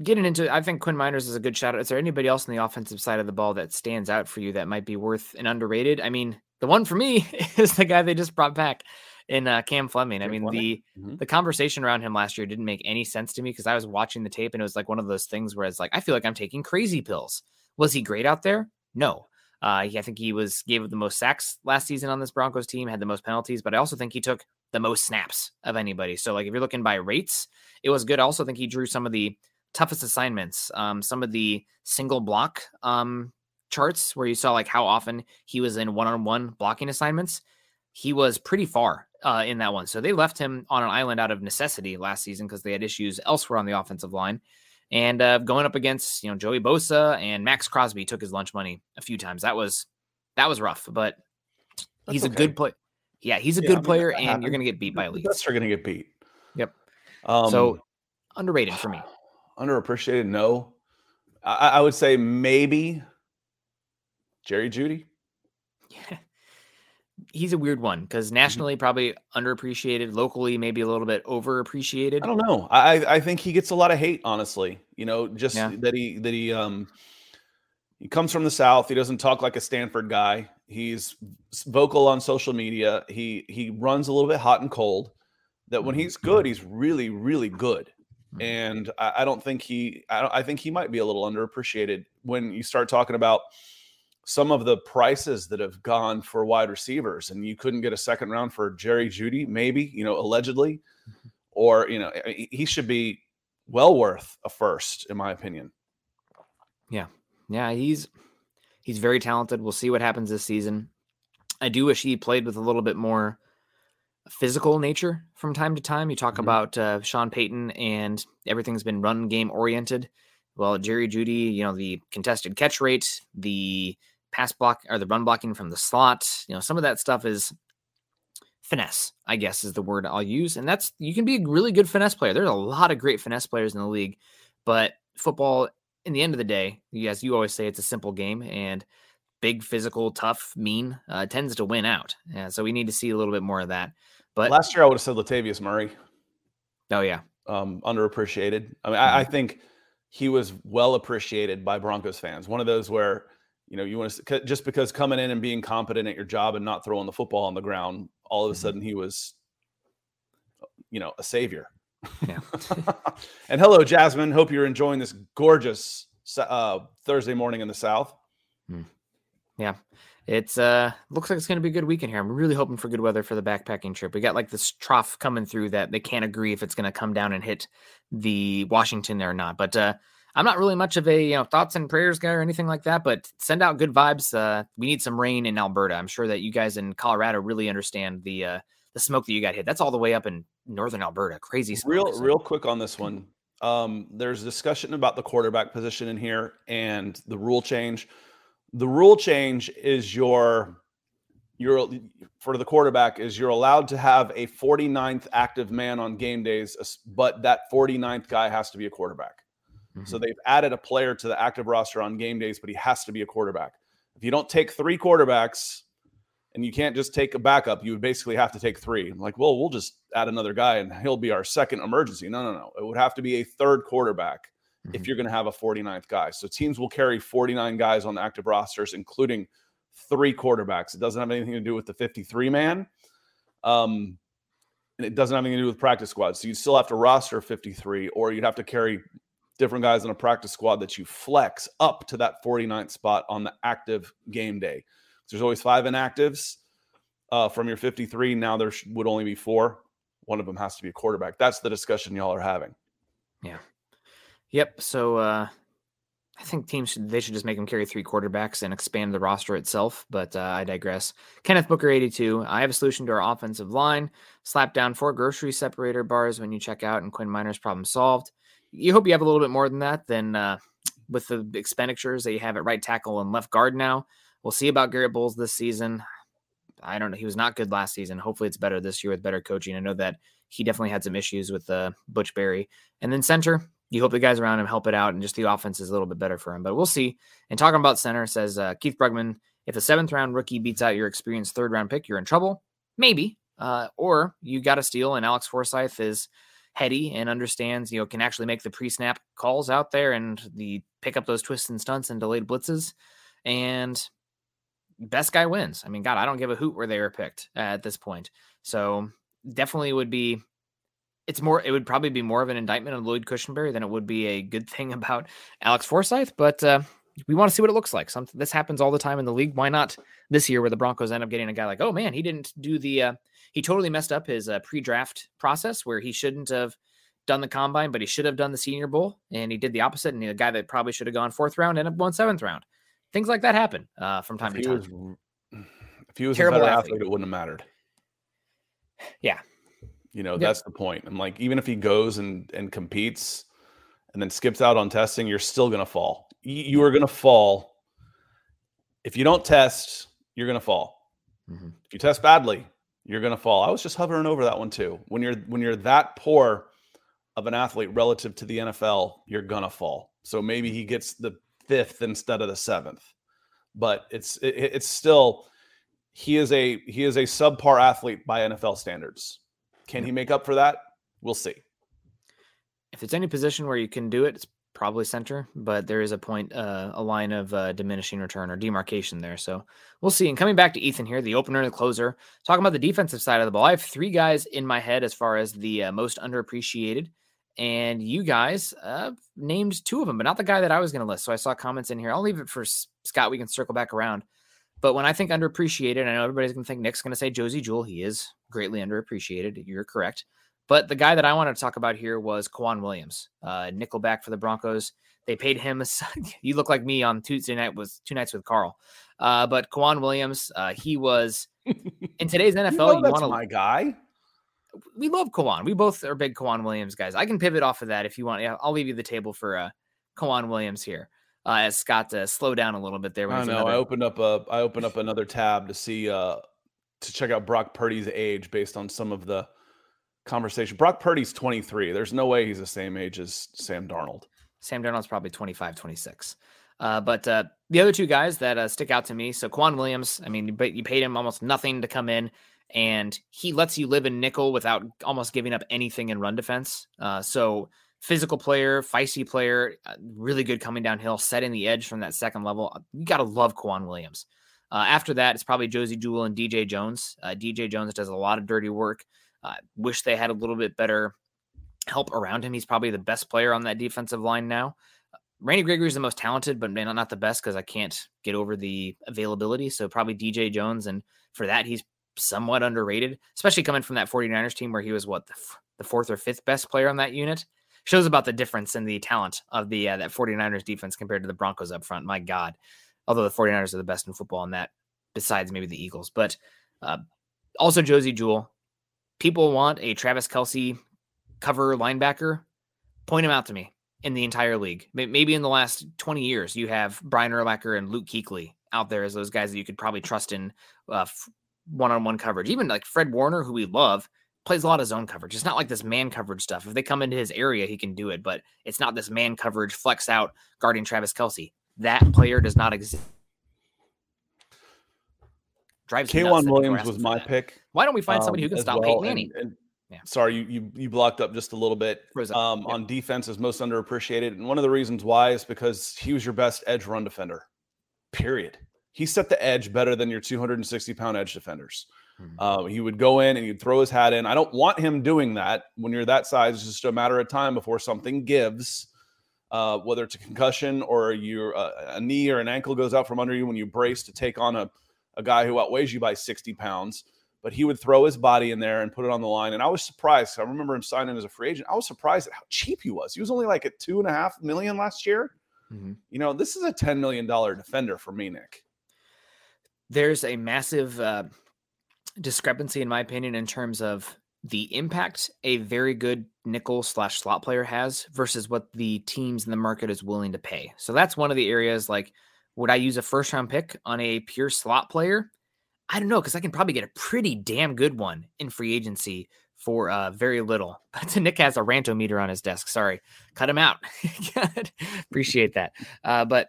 getting into it, I think Quinn Meinerz is a good shout out. Is there anybody else on the offensive side of the ball that stands out for you that might be worth an underrated? I mean, the one for me is the guy they just brought back in uh, Cam Fleming. I mean, Fleming. the mm-hmm. the conversation around him last year didn't make any sense to me because I was watching the tape and it was like one of those things where it's like I feel like I'm taking crazy pills. Was he great out there? No. Uh, he, I think he was gave the most sacks last season on this Broncos team, had the most penalties, but I also think he took the most snaps of anybody. So like if you're looking by rates, it was good. I also think he drew some of the toughest assignments, um, some of the single block um, charts where you saw like how often he was in one-on-one blocking assignments. He was pretty far uh, in that one. So they left him on an island out of necessity last season because they had issues elsewhere on the offensive line. And uh, going up against you know Joey Bosa and Maxx Crosby took his lunch money a few times. That was that was rough, but That's he's okay. a good player. Yeah, he's a yeah, good I mean, player, and you're going to get beat by elites. Are going to get beat. Yep. Um, so underrated for me. Underappreciated? No. I, I would say maybe Jerry Jeudy. Yeah. He's a weird one because mm-hmm. nationally probably underappreciated, locally maybe a little bit overappreciated. I don't know. I I think he gets a lot of hate, honestly. You know, just yeah. that he that he um he comes from the South. He doesn't talk like a Stanford guy. He's vocal on social media. He he runs a little bit hot and cold. That when he's good, he's really really good. Mm-hmm. And I, I don't think he. I, I think he might be a little underappreciated when you start talking about some of the prices that have gone for wide receivers, and you couldn't get a second round for Jerry Jeudy, maybe you know allegedly, mm-hmm. or you know he should be well worth a first, in my opinion. Yeah, yeah, he's he's very talented. We'll see what happens this season. I do wish he played with a little bit more physical nature from time to time. You talk mm-hmm. about uh, Sean Payton and everything's been run game oriented. Well, Jerry Jeudy, you know, the contested catch rate, the pass block or the run blocking from the slot, you know, some of that stuff is finesse, I guess is the word I'll use. And that's you can be a really good finesse player. There's a lot of great finesse players in the league, but football in the end of the day, as you always say, it's a simple game and big, physical, tough, mean uh, tends to win out. Yeah, so we need to see a little bit more of that. But last year, I would have said Latavius Murray. Oh yeah, um, underappreciated. I mean, mm-hmm. I, I, think he was well appreciated by Broncos fans. One of those where you know you want to just because coming in and being competent at your job and not throwing the football on the ground, all of a mm-hmm. sudden he was, you know, a savior. Yeah. and hello, Jasmine. Hope you're enjoying this gorgeous uh, Thursday morning in the South. Mm. Yeah. It's uh looks like it's gonna be a good weekend here. I'm really hoping for good weather for the backpacking trip. We got like this trough coming through that they can't agree if it's gonna come down and hit the Washington there or not. But uh I'm not really much of a you know thoughts and prayers guy or anything like that, but send out good vibes. Uh we need some rain in Alberta. I'm sure that you guys in Colorado really understand the uh the smoke that you got hit. That's all the way up in northern Alberta. Crazy smoke. Real, real quick on this one. Um, there's discussion about the quarterback position in here and the rule change. The rule change is your you're for the quarterback is you're allowed to have a 49th active man on game days, but that 49th guy has to be a quarterback. Mm-hmm. So they've added a player to the active roster on game days, but he has to be a quarterback. If you don't take three quarterbacks, and you can't just take a backup. You would basically have to take three. I'm like, well, we'll just add another guy and he'll be our second emergency. No, no, no. It would have to be a third quarterback mm-hmm. if you're going to have a 49th guy. So teams will carry 49 guys on the active rosters, including three quarterbacks. It doesn't have anything to do with the 53 man. Um, and it doesn't have anything to do with practice squad. So you still have to roster 53, or you'd have to carry different guys in a practice squad that you flex up to that 49th spot on the active game day. There's always five inactives uh, from your 53. Now there would only be four. one of them has to be a quarterback. That's the discussion y'all are having. Yeah. Yep. So uh, I think teams should they should just make them carry three quarterbacks and expand the roster itself. But uh, I digress. Kenneth Booker, eighty-two. I have a solution to our offensive line. Slap down four grocery separator bars when you check out, and Quinn Meinerz problem solved. You hope you have a little bit more than that. Than uh, with the expenditures that you have at right tackle and left guard now. We'll see about Garett Bolles this season. I don't know. He was not good last season. Hopefully, it's better this year with better coaching. I know that he definitely had some issues with uh, Butch Barry. And then center, you hope the guys around him help it out and just the offense is a little bit better for him. But we'll see. And talking about center, says uh, Keith Brugman, if the seventh round rookie beats out your experienced third round pick, you're in trouble. Maybe. Uh, or you got a steal, and Alex Forsyth is heady and understands, you know, can actually make the pre snap calls out there and the pick up those twists and stunts and delayed blitzes. And best guy wins. I mean, God, I don't give a hoot where they were picked at this point. So definitely would be it's more it would probably be more of an indictment on Lloyd Cushenberry than it would be a good thing about Alex Forsyth, but uh, we want to see what it looks like. Something this happens all the time in the league. Why not this year where the Broncos end up getting a guy like, oh man, he didn't do the uh, he totally messed up his uh, pre-draft process where he shouldn't have done the combine, but he should have done the Senior Bowl, and he did the opposite. And the guy that probably should have gone fourth round ended up going seventh round. Things like that happen uh, from time if to time. Was, if he was Terrible a better athlete. athlete, it wouldn't have mattered. Yeah, you know, yep. that's the point. And like, even if he goes and and competes and then skips out on testing, you're still gonna fall. You, you are gonna fall. If you don't test, you're gonna fall. Mm-hmm. If you test badly, you're gonna fall. I was just hovering over that one too. When you're when you're that poor of an athlete relative to the NFL, you're gonna fall. So maybe he gets the fifth instead of the seventh. But it's it, it's still he is a he is a subpar athlete by NFL standards. Can he make up for that? We'll see. If it's any position where you can do it, it's probably center, but there is a point, uh, a line of uh, diminishing return or demarcation there. So we'll see. And coming back to Ethan here, the opener and the closer, talking about the defensive side of the ball, I have three guys in my head as far as the uh, most underappreciated. And you guys uh, named two of them, but not the guy that I was going to list. So I saw comments in here. I'll leave it for Scott. We can circle back around. But when I think underappreciated, I know everybody's going to think Nick's going to say Josey Jewell. He is greatly underappreciated. You're correct. But the guy that I wanted to talk about here was K'Waun Williams, uh, nickelback for the Broncos. They paid him. A, you look like me on Tuesday night was two nights with Carl. Uh, but K'Waun Williams, uh, he was in today's NFL. you, know you want to my guy. We love K'Waun. We both are big K'Waun Williams guys. I can pivot off of that if you want. Yeah, I'll leave you the table for uh, K'Waun Williams here. Uh, as Scott to slow down a little bit there. I know. Another... I opened up a I opened up another tab to see uh, to check out Brock Purdy's age based on some of the conversation. Brock Purdy's 23. There's no way he's the same age as Sam Darnold. Sam Darnold's probably 25, 26. Uh, but uh, the other two guys that uh, stick out to me, so K'Waun Williams, I mean, but you paid him almost nothing to come in, and he lets you live in nickel without almost giving up anything in run defense. Uh, so physical player, feisty player, uh, really good coming downhill, setting the edge from that second level. You got to love K'Waun Williams. Uh, after that, it's probably Josey Jewell and DJ Jones. Uh, DJ Jones does a lot of dirty work. Uh, wish they had a little bit better help around him. He's probably the best player on that defensive line now. Randy Gregory is the most talented, but man, not the best because I can't get over the availability. So probably DJ Jones. And for that, he's somewhat underrated, especially coming from that 49ers team where he was what the, f- the fourth or fifth best player on that unit. Shows about the difference in the talent of the uh, that 49ers defense compared to the Broncos up front. My God although the 49ers are the best in football on that, besides maybe the Eagles. But uh, also Josey Jewell. People want a Travis Kelce cover linebacker. Point him out to me in the entire league. Maybe in the last 20 years, you have Brian Urlacher and Luke Kuechly out there as those guys that you could probably trust in uh, one-on-one coverage. Even like Fred Warner, who we love, plays a lot of zone coverage. It's not like this man coverage stuff. If they come into his area, he can do it, but it's not this man coverage flex out guarding Travis Kelce. that player does not exist. Drives K'Waun Williams was my pick. Why don't we find somebody who can um, stop well. Peyton Manning? And, and, yeah. Sorry, you, you you blocked up just a little bit. Um, yeah. On defense is most underappreciated, and one of the reasons why is because he was your best edge run defender. Period. He set the edge better than your 260 pound edge defenders. Mm-hmm. Uh, he would go in and he'd throw his hat in. I don't want him doing that when you're that size. It's just a matter of time before something gives uh, whether it's a concussion or your uh, a knee or an ankle goes out from under you when you brace to take on a, a guy who outweighs you by 60 pounds. but he would throw his body in there and put it on the line. And I was surprised. I remember him signing as a free agent. I was surprised at how cheap he was. He was only like at two and a half million last year. Mm-hmm. You know, this is a $10 million defender for me, Nick. There's a massive uh, discrepancy, in my opinion, in terms of the impact a very good nickel slash slot player has versus what the teams in the market is willing to pay. So that's one of the areas like, would I use a first round pick on a pure slot player? I don't know because I can probably get a pretty damn good one in free agency for uh, very little. But Nick has a rantometer on his desk. Sorry, cut him out. Appreciate that. Uh, but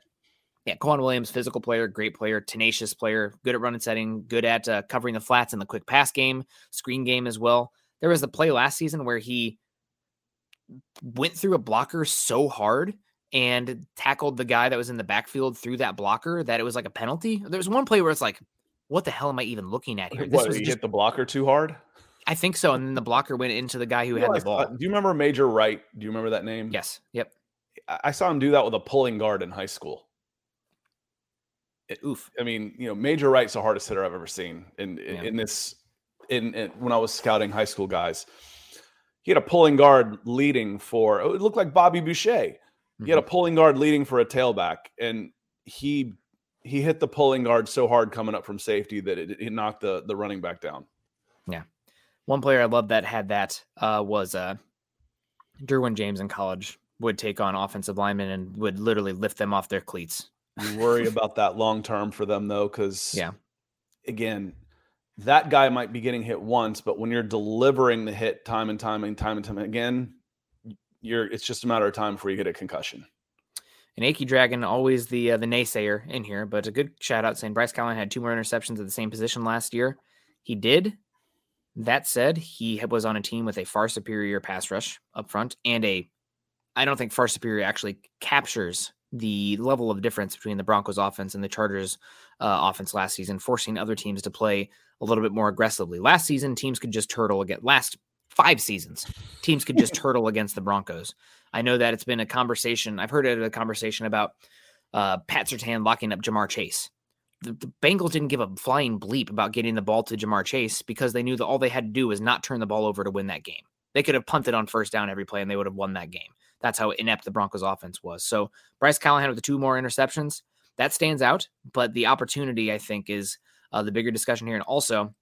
yeah, K'Waun Williams, physical player, great player, tenacious player, good at running setting, good at uh, covering the flats in the quick pass game, screen game as well. There was the play last season where he went through a blocker so hard and tackled the guy that was in the backfield through that blocker that it was like a penalty. There was one play where it's like, what the hell am I even looking at here? This what, was just, hit the blocker too hard? I think so. And then the blocker went into the guy who had the ball. Uh, do you remember Major Wright? Do you remember that name? Yes. Yep. I saw him do that with a pulling guard in high school. It, Oof. I mean, you know, Major Wright's the hardest hitter I've ever seen in in, yeah. in this in, in, when I was scouting high school guys. He had a pulling guard leading for it looked like Bobby Boucher. Mm-hmm. He had a mm-hmm. pulling guard leading for a tailback, and he he hit the pulling guard so hard coming up from safety that it, it knocked the the running back down. Yeah, one player I love that had that uh, was uh, Derwin James in college would take on offensive linemen and would literally lift them off their cleats. You worry about that long term for them though, because yeah, again, that guy might be getting hit once, but when you're delivering the hit time and time and time and time again, you're it's just a matter of time before you get a concussion. And Aki Dragon, always the uh, the naysayer in here, but a good shout out saying Bryce Callahan had two more interceptions at the same position last year. He did. That said, he was on a team with a far superior pass rush up front and a, I don't think far superior actually captures the level of difference between the Broncos offense and the Chargers uh, offense last season, forcing other teams to play a little bit more aggressively. Last season, teams could just turtle again. Last five seasons, teams could just turtle against the Broncos. I know that it's been a conversation. I've heard it a conversation about uh, Pat Surtain locking up Ja'Marr Chase. The, the, Bengals didn't give a flying bleep about getting the ball to Ja'Marr Chase because they knew that all they had to do was not turn the ball over to win that game. They could have punted on first down every play and they would have won that game. That's how inept the Broncos offense was. So Bryce Callahan with the two more interceptions, that stands out. But the opportunity, I think, is uh, the bigger discussion here. And also,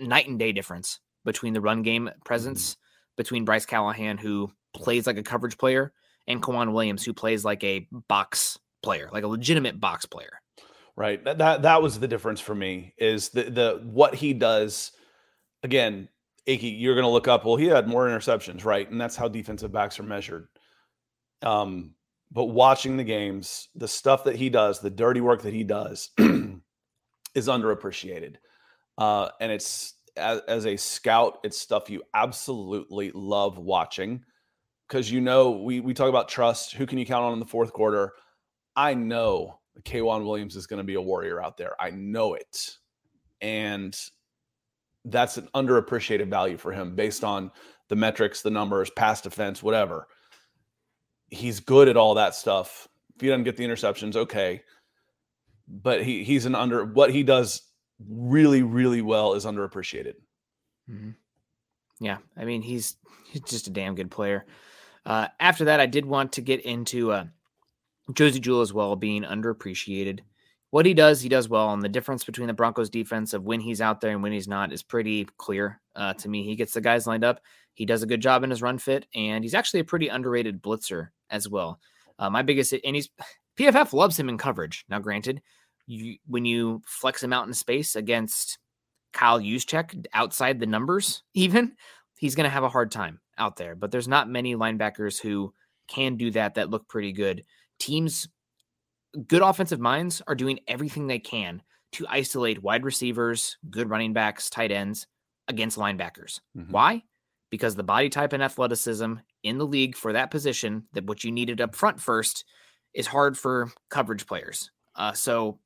night and day difference between the run game presence mm-hmm. between Bryce Callahan, who plays like a coverage player, and K'Waun Williams, who plays like a box player, like a legitimate box player. Right. That that, that was the difference for me is the the what he does. Again, Aki, you're going to look up. Well, he had more interceptions, right? And that's how defensive backs are measured. Um, but watching the games, the stuff that he does, the dirty work that he does, is underappreciated. Uh, and it's as, as a scout, it's stuff you absolutely love watching because you know we we talk about trust. Who can you count on in the fourth quarter? I know K'Waun Williams is going to be a warrior out there. I know it, and that's an underappreciated value for him based on the metrics, the numbers, pass defense, whatever. He's good at all that stuff. If he doesn't get the interceptions, okay. But he he's an under what he does really, really well is underappreciated. Mm-hmm. Yeah. I mean, he's he's just a damn good player. Uh, after that, I did want to get into uh, Josey Jewell as well being underappreciated. What he does, he does well. And the difference between the Broncos defense of when he's out there and when he's not is pretty clear uh, to me. He gets the guys lined up. He does a good job in his run fit, and he's actually a pretty underrated blitzer as well. Uh, my biggest, and he's PFF loves him in coverage. Now, granted, you, when you flex him out in space against Kyle Juszczyk outside the numbers, even he's going to have a hard time out there, but there's not many linebackers who can do that that look pretty good. Teams, good offensive minds are doing everything they can to isolate wide receivers, good running backs, tight ends against linebackers. Mm-hmm. Why? Because the body type and athleticism in the league for that position, that what you needed up front first, is hard for coverage players. Uh, so,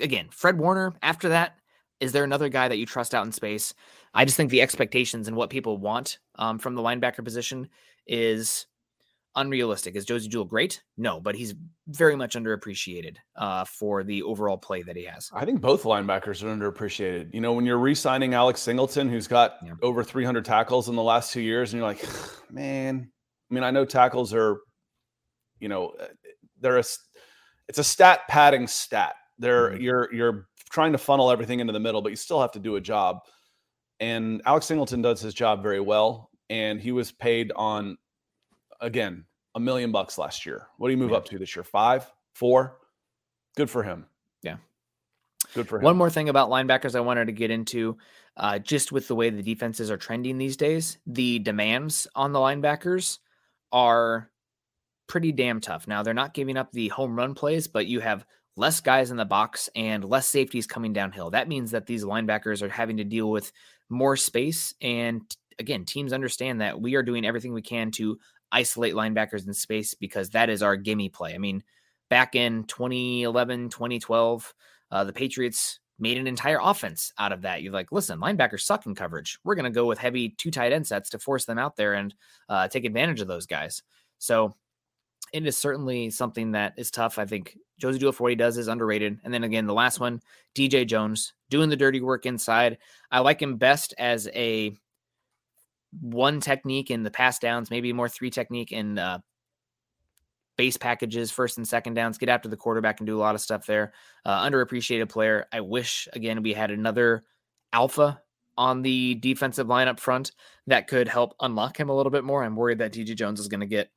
again, Fred Warner, after that, is there another guy that you trust out in space? I just think the expectations and what people want um, from the linebacker position is unrealistic. Is Josey Jewell great? No, but he's very much underappreciated uh, for the overall play that he has. I think both linebackers are underappreciated. You know, when you're re-signing Alex Singleton, who's got yeah. over 300 tackles in the last two years, and you're like, man. I mean, I know tackles are, you know, uh, they're a, it's a stat padding stat. They're mm-hmm. you're you're trying to funnel everything into the middle, but you still have to do a job. And Alex Singleton does his job very well, and he was paid on again, a million bucks last year. What do you move yeah. up to this year? Five, four? Good for him. Yeah. Good for him. One more thing about linebackers I wanted to get into, uh, just with the way the defenses are trending these days, the demands on the linebackers are pretty damn tough. Now, they're not giving up the home run plays, but you have less guys in the box and less safeties coming downhill. That means that these linebackers are having to deal with more space. And again, teams understand that we are doing everything we can to isolate linebackers in space because that is our gimme play. I mean, back in 2011, 2012, uh, the Patriots made an entire offense out of that. You're like, listen, linebackers suck in coverage. We're going to go with heavy two tight end sets to force them out there and uh, take advantage of those guys. So it is certainly something that is tough. I think Josey Jewell for what he does is underrated. And then again, the last one, DJ Jones doing the dirty work inside. I like him best as a one technique in the pass downs, maybe more three technique in uh, base packages, first and second downs, get after the quarterback and do a lot of stuff there. Uh, underappreciated player. I wish, again, we had another alpha on the defensive line up front that could help unlock him a little bit more. I'm worried that DJ Jones is going to get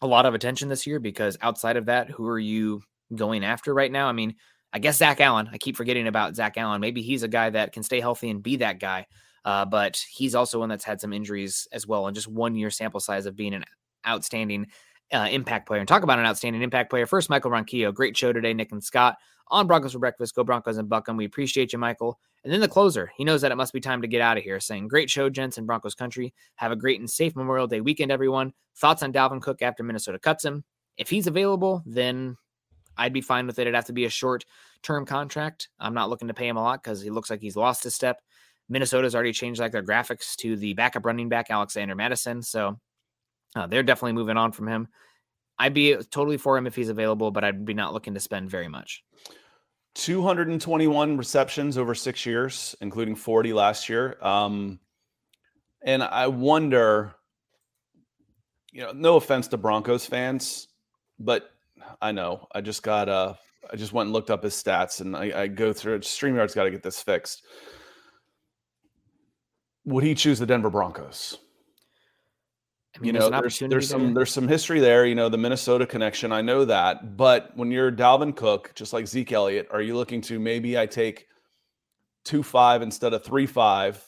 a lot of attention this year because outside of that, who are you going after right now? I mean, I guess Zach Allen. I keep forgetting about Zach Allen. Maybe he's a guy that can stay healthy and be that guy. Uh, but he's also one that's had some injuries as well, and just one year sample size of being an outstanding uh, impact player. And talk about an outstanding impact player. First, Michael Ronquillo. Great show today, Nick and Scott on Broncos for Breakfast. Go Broncos and Buckham. We appreciate you, Michael. And then the closer. He knows that it must be time to get out of here, saying, Great show, gents in Broncos country. Have a great and safe Memorial Day weekend, everyone. Thoughts on Dalvin Cook after Minnesota cuts him? If he's available, then I'd be fine with it. It'd have to be a short term contract. I'm not looking to pay him a lot because he looks like he's lost his step. Minnesota's already changed like their graphics to the backup running back Alexander Mattison, so uh, they're definitely moving on from him. I'd be totally for him if he's available, but I'd be not looking to spend very much. 221 receptions over six years, including 40 last year. Um, and I wonder, you know, no offense to Broncos fans, but I know I just got uh I just went and looked up his stats and I, I go through it. StreamYard's got to get this fixed would he choose the Denver Broncos? I mean, you know, there's, there's, there's some there's some history there. You know, the Minnesota connection. I know that, but when you're Dalvin Cook, just like Zeke Elliott, are you looking to maybe I take two five instead of three five,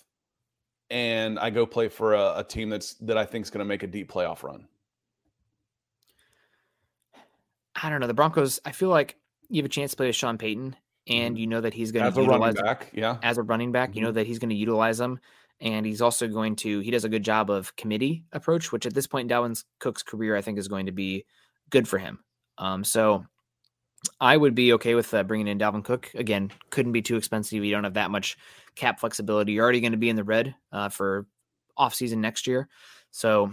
and I go play for a, a team that's that I think is going to make a deep playoff run? I don't know. The Broncos. I feel like you have a chance to play with Sean Payton, and mm-hmm. you know that he's going to utilize back. Yeah, as a running back, mm-hmm. you know mm-hmm. that he's going to utilize them and he's also going to he does a good job of committee approach which at this point in dalvin cook's career i think is going to be good for him. Um, so i would be okay with uh, bringing in dalvin cook. Again couldn't be too expensive. You don't have that much cap flexibility. You're already going to be in the red uh, for off season next year. So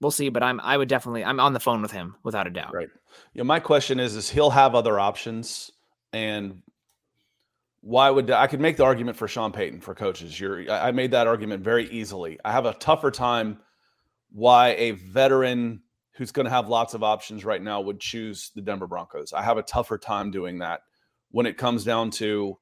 we'll see but i'm i would definitely i'm on the phone with him without a doubt. Right. Yeah my question is is he'll have other options and why would I could make the argument for Sean Payton for coaches. You're I made that argument very easily. I have a tougher time why a veteran who's going to have lots of options right now would choose the Denver Broncos. I have a tougher time doing that when it comes down to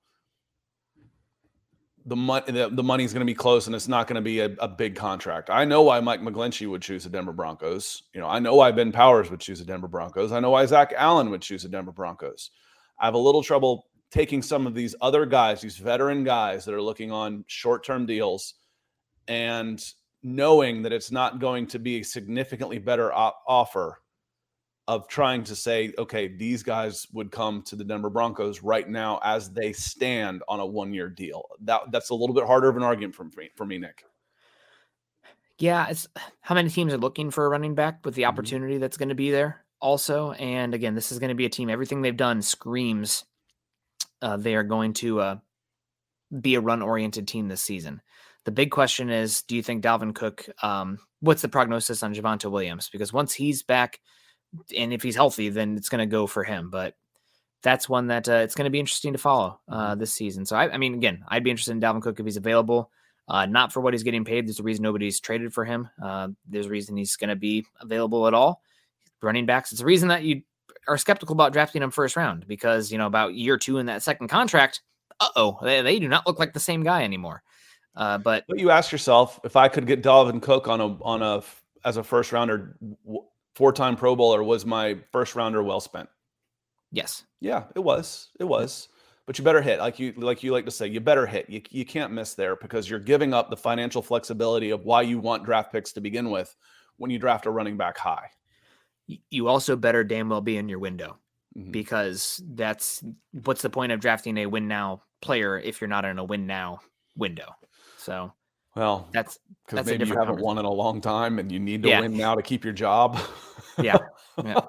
the money the, the money's going to be close and it's not going to be a, a, big contract. I know why Mike McGlinchey would choose the Denver Broncos. You know, I know why Ben Powers would choose the Denver Broncos. I know why Zach Allen would choose the Denver Broncos. I have a little trouble taking some of these other guys, these veteran guys that are looking on short term deals, and knowing that it's not going to be a significantly better offer of trying to say, okay, these guys would come to the Denver Broncos right now as they stand on a one year deal. That that's a little bit harder of an argument for me, for me, Nick. Yeah, it's how many teams are looking for a running back with the mm-hmm. opportunity that's going to be there also. And again, this is going to be a team. Everything they've done screams uh, they are going to uh, be a run oriented team this season. The big question is do you think Dalvin Cook um, what's the prognosis on Javonte Williams? Because once he's back, and if he's healthy, then it's going to go for him. But that's one that uh, it's going to be interesting to follow uh, Mm-hmm. this season. So I, I mean, again, I'd be interested in Dalvin Cook if he's available. Uh, not for what he's getting paid. There's a reason nobody's traded for him. Uh, there's a reason he's going to be available at all. Running backs. It's a reason that you are skeptical about drafting him first round because you know about year two in that second contract. Uh oh, they, they do not look like the same guy anymore. Uh, but But you ask yourself, if I could get Dalvin Cook on a on a as a first rounder, four time Pro Bowler, was my first rounder well spent? yes, Yeah, it was. It was. But you better hit, like you like you like to say, you better hit. You you can't miss there because you're giving up the financial flexibility of why you want draft picks to begin with when you draft a running back high. You also better damn well be in your window Mhm. because that's what's the point of drafting a win now player if you're not in a win now window. So Well, that's because maybe you haven't won in a long time and you need to Yeah. win now to keep your job. Yeah. Yeah.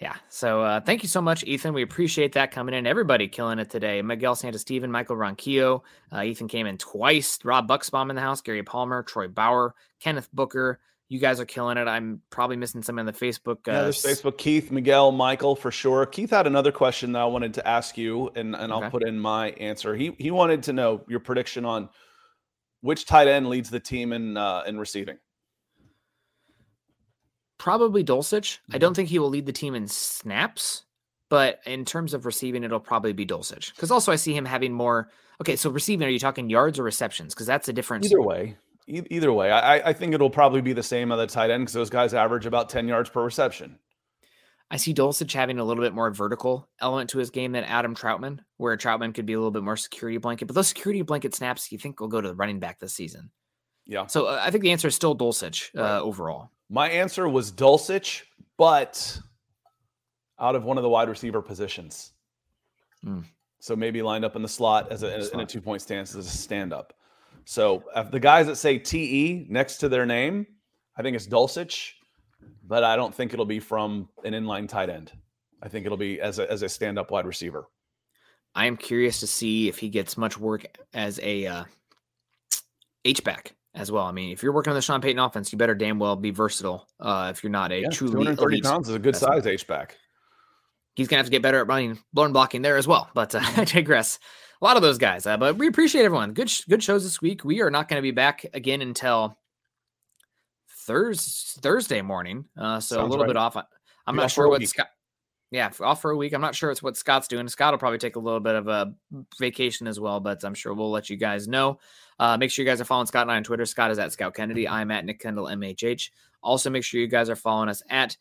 Yeah. So uh, thank you so much, Ethan. We appreciate that coming in. Everybody killing it today. Miguel Santa Steven, Michael Ronquillo. Uh, Ethan came in twice. Rob Bucksbaum in the house. Gary Palmer, Troy Bauer, Kenneth Booker. You guys are killing it. I'm probably missing some in the Facebook. Uh, Yeah, there's Facebook. Keith, Miguel, Michael, for sure. Keith had another question that I wanted to ask you, and, and I'll put in my answer. He he wanted to know your prediction on which tight end leads the team in uh, in receiving. Probably Dulcich. I Mhm. don't think he will lead the team in snaps, but in terms of receiving, it'll probably be Dulcich. Because also I see him having more. Okay, so receiving, are you talking yards or receptions? Because that's a difference. Either way, e- either way, I, I think it'll probably be the same at the tight end because those guys average about ten yards per reception. I see Dulcich having a little bit more vertical element to his game than Adam Trautman, where Trautman could be a little bit more security blanket. But those security blanket snaps, you think will go to the running back this season. Yeah, So uh, I think the answer is still Dulcich uh, Right. overall. my answer was Dulcich, but out of one of the wide receiver positions. Hmm. So maybe lined up in the slot as a, in a- in a two point stance as a stand up. So if the guys that say TE next to their name, I think it's Dulcich, but I don't think it'll be from an inline tight end. I think it'll be as a, as a stand up wide receiver. I am curious to see if he gets much work as a uh, H back as well. I mean, if you're working on the Sean Payton offense, you better damn well be versatile. Uh, if you're not a Yeah, truly 230 elite, pounds is a good size H back. he's gonna have to get better at running, blown blocking there as well. But uh, I digress. A lot of those guys, uh, but we appreciate everyone. Good, sh- good shows this week. We are not going to be back again until Thursday, Thursday morning. Uh, so a little right. bit off. I'm not sure what. Scott. Yeah, off for a week. I'm not sure it's what Scott's doing. Scott will probably take a little bit of a vacation as well, but I'm sure we'll let you guys know. Uh, make sure you guys are following Scott and I on Twitter. Scott is at Scout Kennedy. I'm at Nick Kendell MHH. Also, make sure you guys are following us at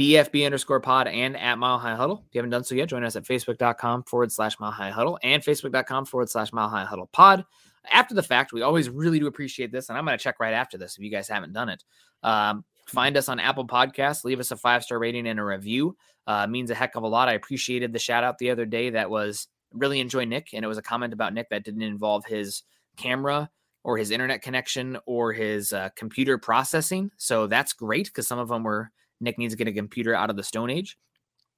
BFB underscore pod and at Mile High Huddle. If you haven't done so yet, join us at facebook.com forward slash Mile High Huddle and facebook.com forward slash Mile High Huddle pod. After the fact, we always really do appreciate this, and I'm going to check right after this if you guys haven't done it. Um, find us on Apple Podcasts, leave us a five star rating and a review. Uh, means a heck of a lot. I appreciated the shout out the other day that was really enjoy Nick, and it was a comment about Nick that didn't involve his camera or his internet connection or his uh, computer processing. So that's great because some of them were Nick needs to get a computer out of the Stone Age.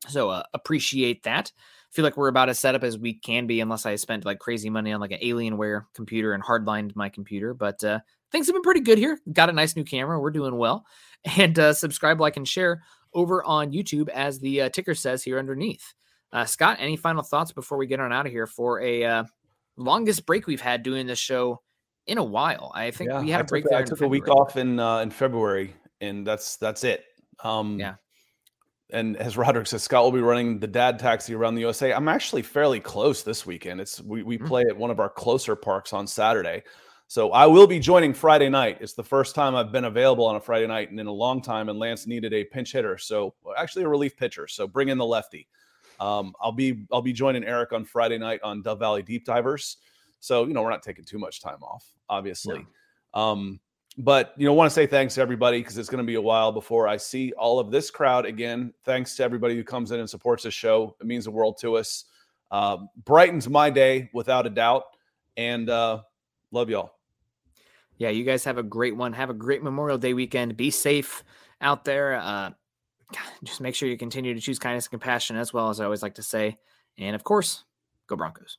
So uh, appreciate that. Feel like we're about as set up as we can be, unless I spent like crazy money on like an Alienware computer and hardlined my computer. But uh, things have been pretty good here. Got a nice new camera. We're doing well. And uh, subscribe, like, and share over on YouTube, as the uh, ticker says here underneath. Uh, Scott, any final thoughts before we get on out of here for a uh, longest break we've had doing this show in a while? I think we had I a break took, there. I in took a week off in uh, in February, and that's that's it. Um, Yeah. And as Roderick says, Scott will be running the dad taxi around the USA. I'm actually fairly close this weekend. It's we we Mm. play at one of our closer parks on Saturday, so I will be joining Friday night. It's the first time I've been available on a Friday night and in a long time. And Lance needed a pinch hitter, so actually a relief pitcher. So bring in the lefty. Um, I'll be I'll be joining Eric on Friday night on Dove Valley Deep Divers. So you know we're not taking too much time off, obviously. Um, but you know, want to say thanks to everybody because it's going to be a while before I see all of this crowd again. Thanks to everybody who comes in and supports this show. It means the world to us. Um, brightens my day without a doubt. And uh, love y'all. yeah, you guys have a great one. Have a great Memorial Day weekend. Be safe out there. Uh, just make sure you continue to choose kindness and compassion, as well as I always like to say. And of course, go Broncos.